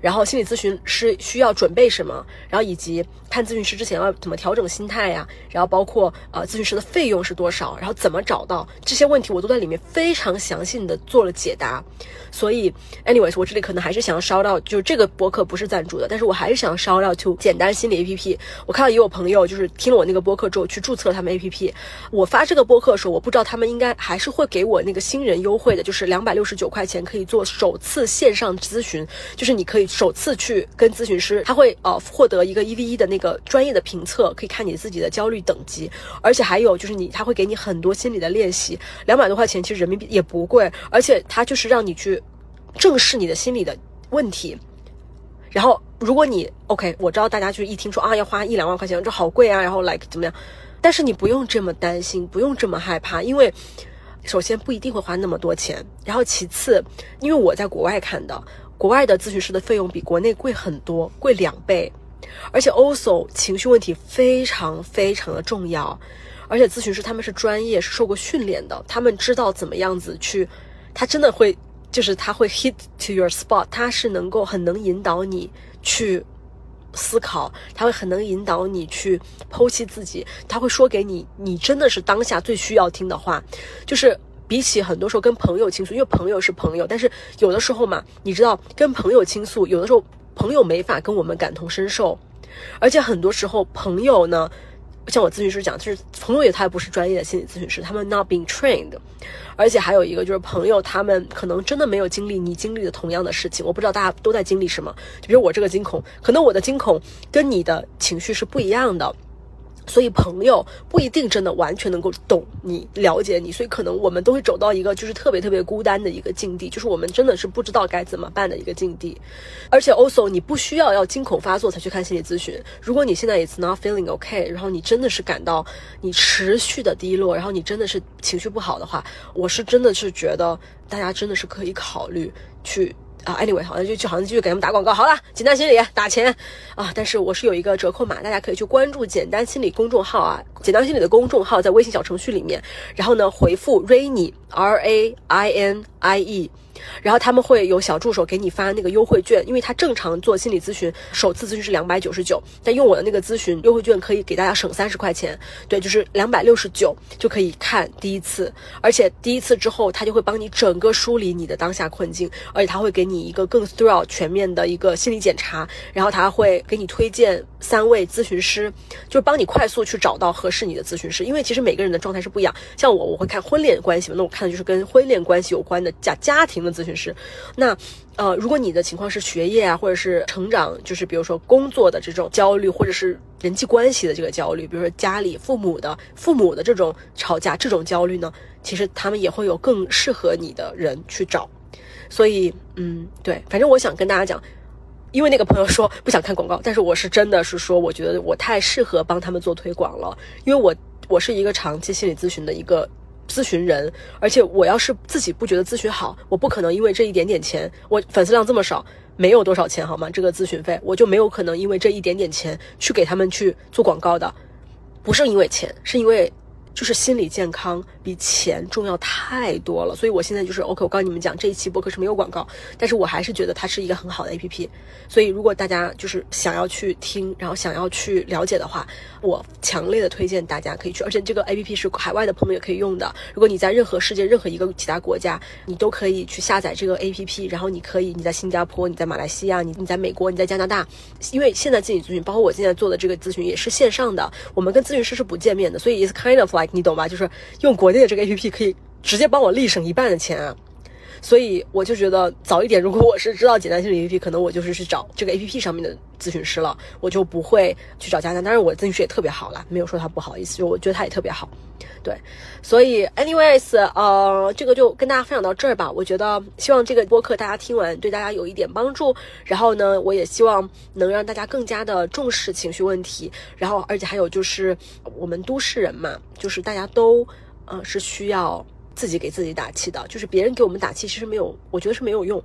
然后心理咨询师是需要准备什么，然后以及看咨询师之前要怎么调整心态呀，然后包括呃咨询师的费用是多少，然后怎么找到这些问题，我都在里面非常详细的做了解答。所以，anyways，我这里可能还是想要烧到，就这个博客不是赞助的，但是我还是想要烧到 to 简单心理 A P P。我看到也有朋友就是听了我那个播客之后去注册他们 A P P。我发这个播客的时候，我不知道他们应该还是会给我那个新人优惠的，就是两百六十九块钱可以做首次线上咨询，就是你可以首次去跟咨询师，他会呃获得一个一 v 一的那个专业的评测，可以看你自己的焦虑等级，而且还有就是你他会给你很多心理的练习，两百多块钱其实人民币也不贵，而且他就是让你去。正视你的心理的问题，然后如果你 OK，我知道大家就是一听说啊要花一两万块钱，这好贵啊，然后 like 怎么样？但是你不用这么担心，不用这么害怕，因为首先不一定会花那么多钱，然后其次，因为我在国外看的，国外的咨询师的费用比国内贵很多，贵两倍，而且 also 情绪问题非常非常的重要，而且咨询师他们是专业，是受过训练的，他们知道怎么样子去，他真的会。就是他会 hit to your spot，他是能够很能引导你去思考，他会很能引导你去剖析自己，他会说给你，你真的是当下最需要听的话。就是比起很多时候跟朋友倾诉，因为朋友是朋友，但是有的时候嘛，你知道跟朋友倾诉，有的时候朋友没法跟我们感同身受，而且很多时候朋友呢。像我咨询师讲，就是朋友也他也不是专业的心理咨询师，他们 not being trained，而且还有一个就是朋友他们可能真的没有经历你经历的同样的事情，我不知道大家都在经历什么，就比如我这个惊恐，可能我的惊恐跟你的情绪是不一样的。所以朋友不一定真的完全能够懂你、了解你，所以可能我们都会走到一个就是特别特别孤单的一个境地，就是我们真的是不知道该怎么办的一个境地。而且，also 你不需要要惊恐发作才去看心理咨询。如果你现在 it's not feeling okay，然后你真的是感到你持续的低落，然后你真的是情绪不好的话，我是真的是觉得大家真的是可以考虑去。啊，anyway，好像就就好像继续给他们打广告。好了，简单心理打钱啊！但是我是有一个折扣码，大家可以去关注简单心理公众号啊。简单心理的公众号在微信小程序里面，然后呢回复 Rainy R A I N I E。然后他们会有小助手给你发那个优惠券，因为他正常做心理咨询，首次咨询是两百九十九，但用我的那个咨询优惠券可以给大家省三十块钱，对，就是两百六十九就可以看第一次，而且第一次之后他就会帮你整个梳理你的当下困境，而且他会给你一个更 thorough 全面的一个心理检查，然后他会给你推荐三位咨询师，就帮你快速去找到合适你的咨询师，因为其实每个人的状态是不一样，像我我会看婚恋关系嘛，那我看的就是跟婚恋关系有关的家家庭。咨询师，那呃，如果你的情况是学业啊，或者是成长，就是比如说工作的这种焦虑，或者是人际关系的这个焦虑，比如说家里父母的父母的这种吵架这种焦虑呢，其实他们也会有更适合你的人去找。所以，嗯，对，反正我想跟大家讲，因为那个朋友说不想看广告，但是我是真的是说，我觉得我太适合帮他们做推广了，因为我我是一个长期心理咨询的一个。咨询人，而且我要是自己不觉得咨询好，我不可能因为这一点点钱，我粉丝量这么少，没有多少钱好吗？这个咨询费，我就没有可能因为这一点点钱去给他们去做广告的，不是因为钱，是因为。就是心理健康比钱重要太多了，所以我现在就是 OK。我告诉你们讲，这一期播客是没有广告，但是我还是觉得它是一个很好的 APP。所以如果大家就是想要去听，然后想要去了解的话，我强烈的推荐大家可以去。而且这个 APP 是海外的朋友也可以用的。如果你在任何世界任何一个其他国家，你都可以去下载这个 APP，然后你可以你在新加坡，你在马来西亚，你你在美国，你在加拿大，因为现在心理咨询，包括我现在做的这个咨询也是线上的，我们跟咨询师是不见面的，所以 is kind of like。你懂吧？就是用国内的这个 A P P 可以直接帮我立省一半的钱啊，所以我就觉得早一点，如果我是知道简单心理 A P P，可能我就是去找这个 A P P 上面的咨询师了，我就不会去找佳佳。当然，我咨询师也特别好啦，没有说他不好意思，就我觉得他也特别好。对，所以 anyways，呃，这个就跟大家分享到这儿吧。我觉得希望这个播客大家听完对大家有一点帮助。然后呢，我也希望能让大家更加的重视情绪问题。然后，而且还有就是我们都市人嘛，就是大家都呃是需要自己给自己打气的。就是别人给我们打气，其实没有，我觉得是没有用。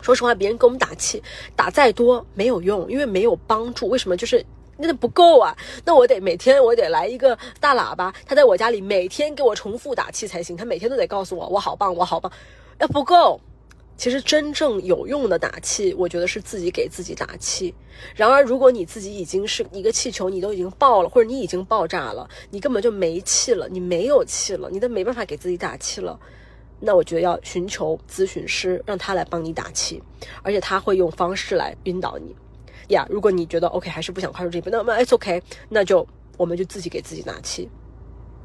说实话，别人给我们打气，打再多没有用，因为没有帮助。为什么？就是。那不够啊！那我得每天我得来一个大喇叭，他在我家里每天给我重复打气才行。他每天都得告诉我我好棒，我好棒。那不够，其实真正有用的打气，我觉得是自己给自己打气。然而，如果你自己已经是一个气球，你都已经爆了，或者你已经爆炸了，你根本就没气了，你没有气了，你都没办法给自己打气了。那我觉得要寻求咨询师，让他来帮你打气，而且他会用方式来引导你。呀，如果你觉得 OK 还是不想跨出这一步，那么 It's OK，那就我们就自己给自己打气。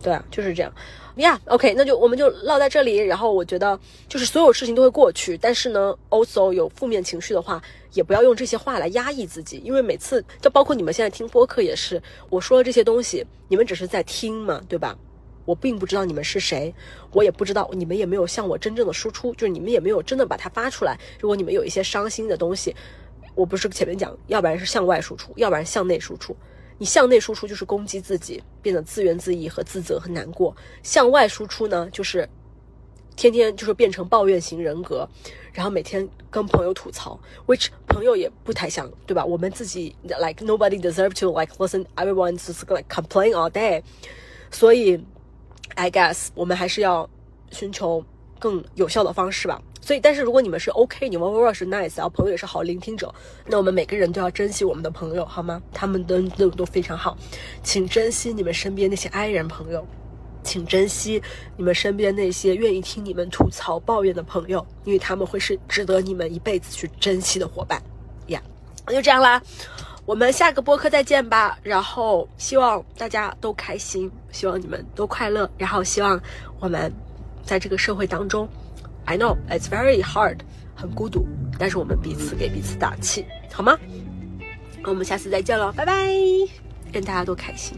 对啊，就是这样。呀，OK，那就我们就唠在这里。然后我觉得，就是所有事情都会过去，但是呢，also 有负面情绪的话，也不要用这些话来压抑自己，因为每次就包括你们现在听播客也是，我说的这些东西，你们只是在听嘛，对吧？我并不知道你们是谁，我也不知道你们也没有向我真正的输出，就是你们也没有真的把它发出来。如果你们有一些伤心的东西，我不是前面讲，要不然是向外输出，要不然向内输出。你向内输出就是攻击自己，变得自怨自艾和自责和难过；向外输出呢，就是天天就是变成抱怨型人格，然后每天跟朋友吐槽，which 朋友也不太想，对吧？我们自己 like nobody deserve to like listen everyone just like complain all day，所以 I guess 我们还是要寻求更有效的方式吧。所以，但是如果你们是 OK，你们偶尔是 nice，然后朋友也是好聆听者，那我们每个人都要珍惜我们的朋友，好吗？他们的都都非常好，请珍惜你们身边那些爱人朋友，请珍惜你们身边那些愿意听你们吐槽抱怨的朋友，因为他们会是值得你们一辈子去珍惜的伙伴。呀，那就这样啦，我们下个播客再见吧。然后希望大家都开心，希望你们都快乐，然后希望我们在这个社会当中。I know it's very hard，很孤独，但是我们彼此给彼此打气，好吗？那我们下次再见喽，拜拜，愿大家都开心。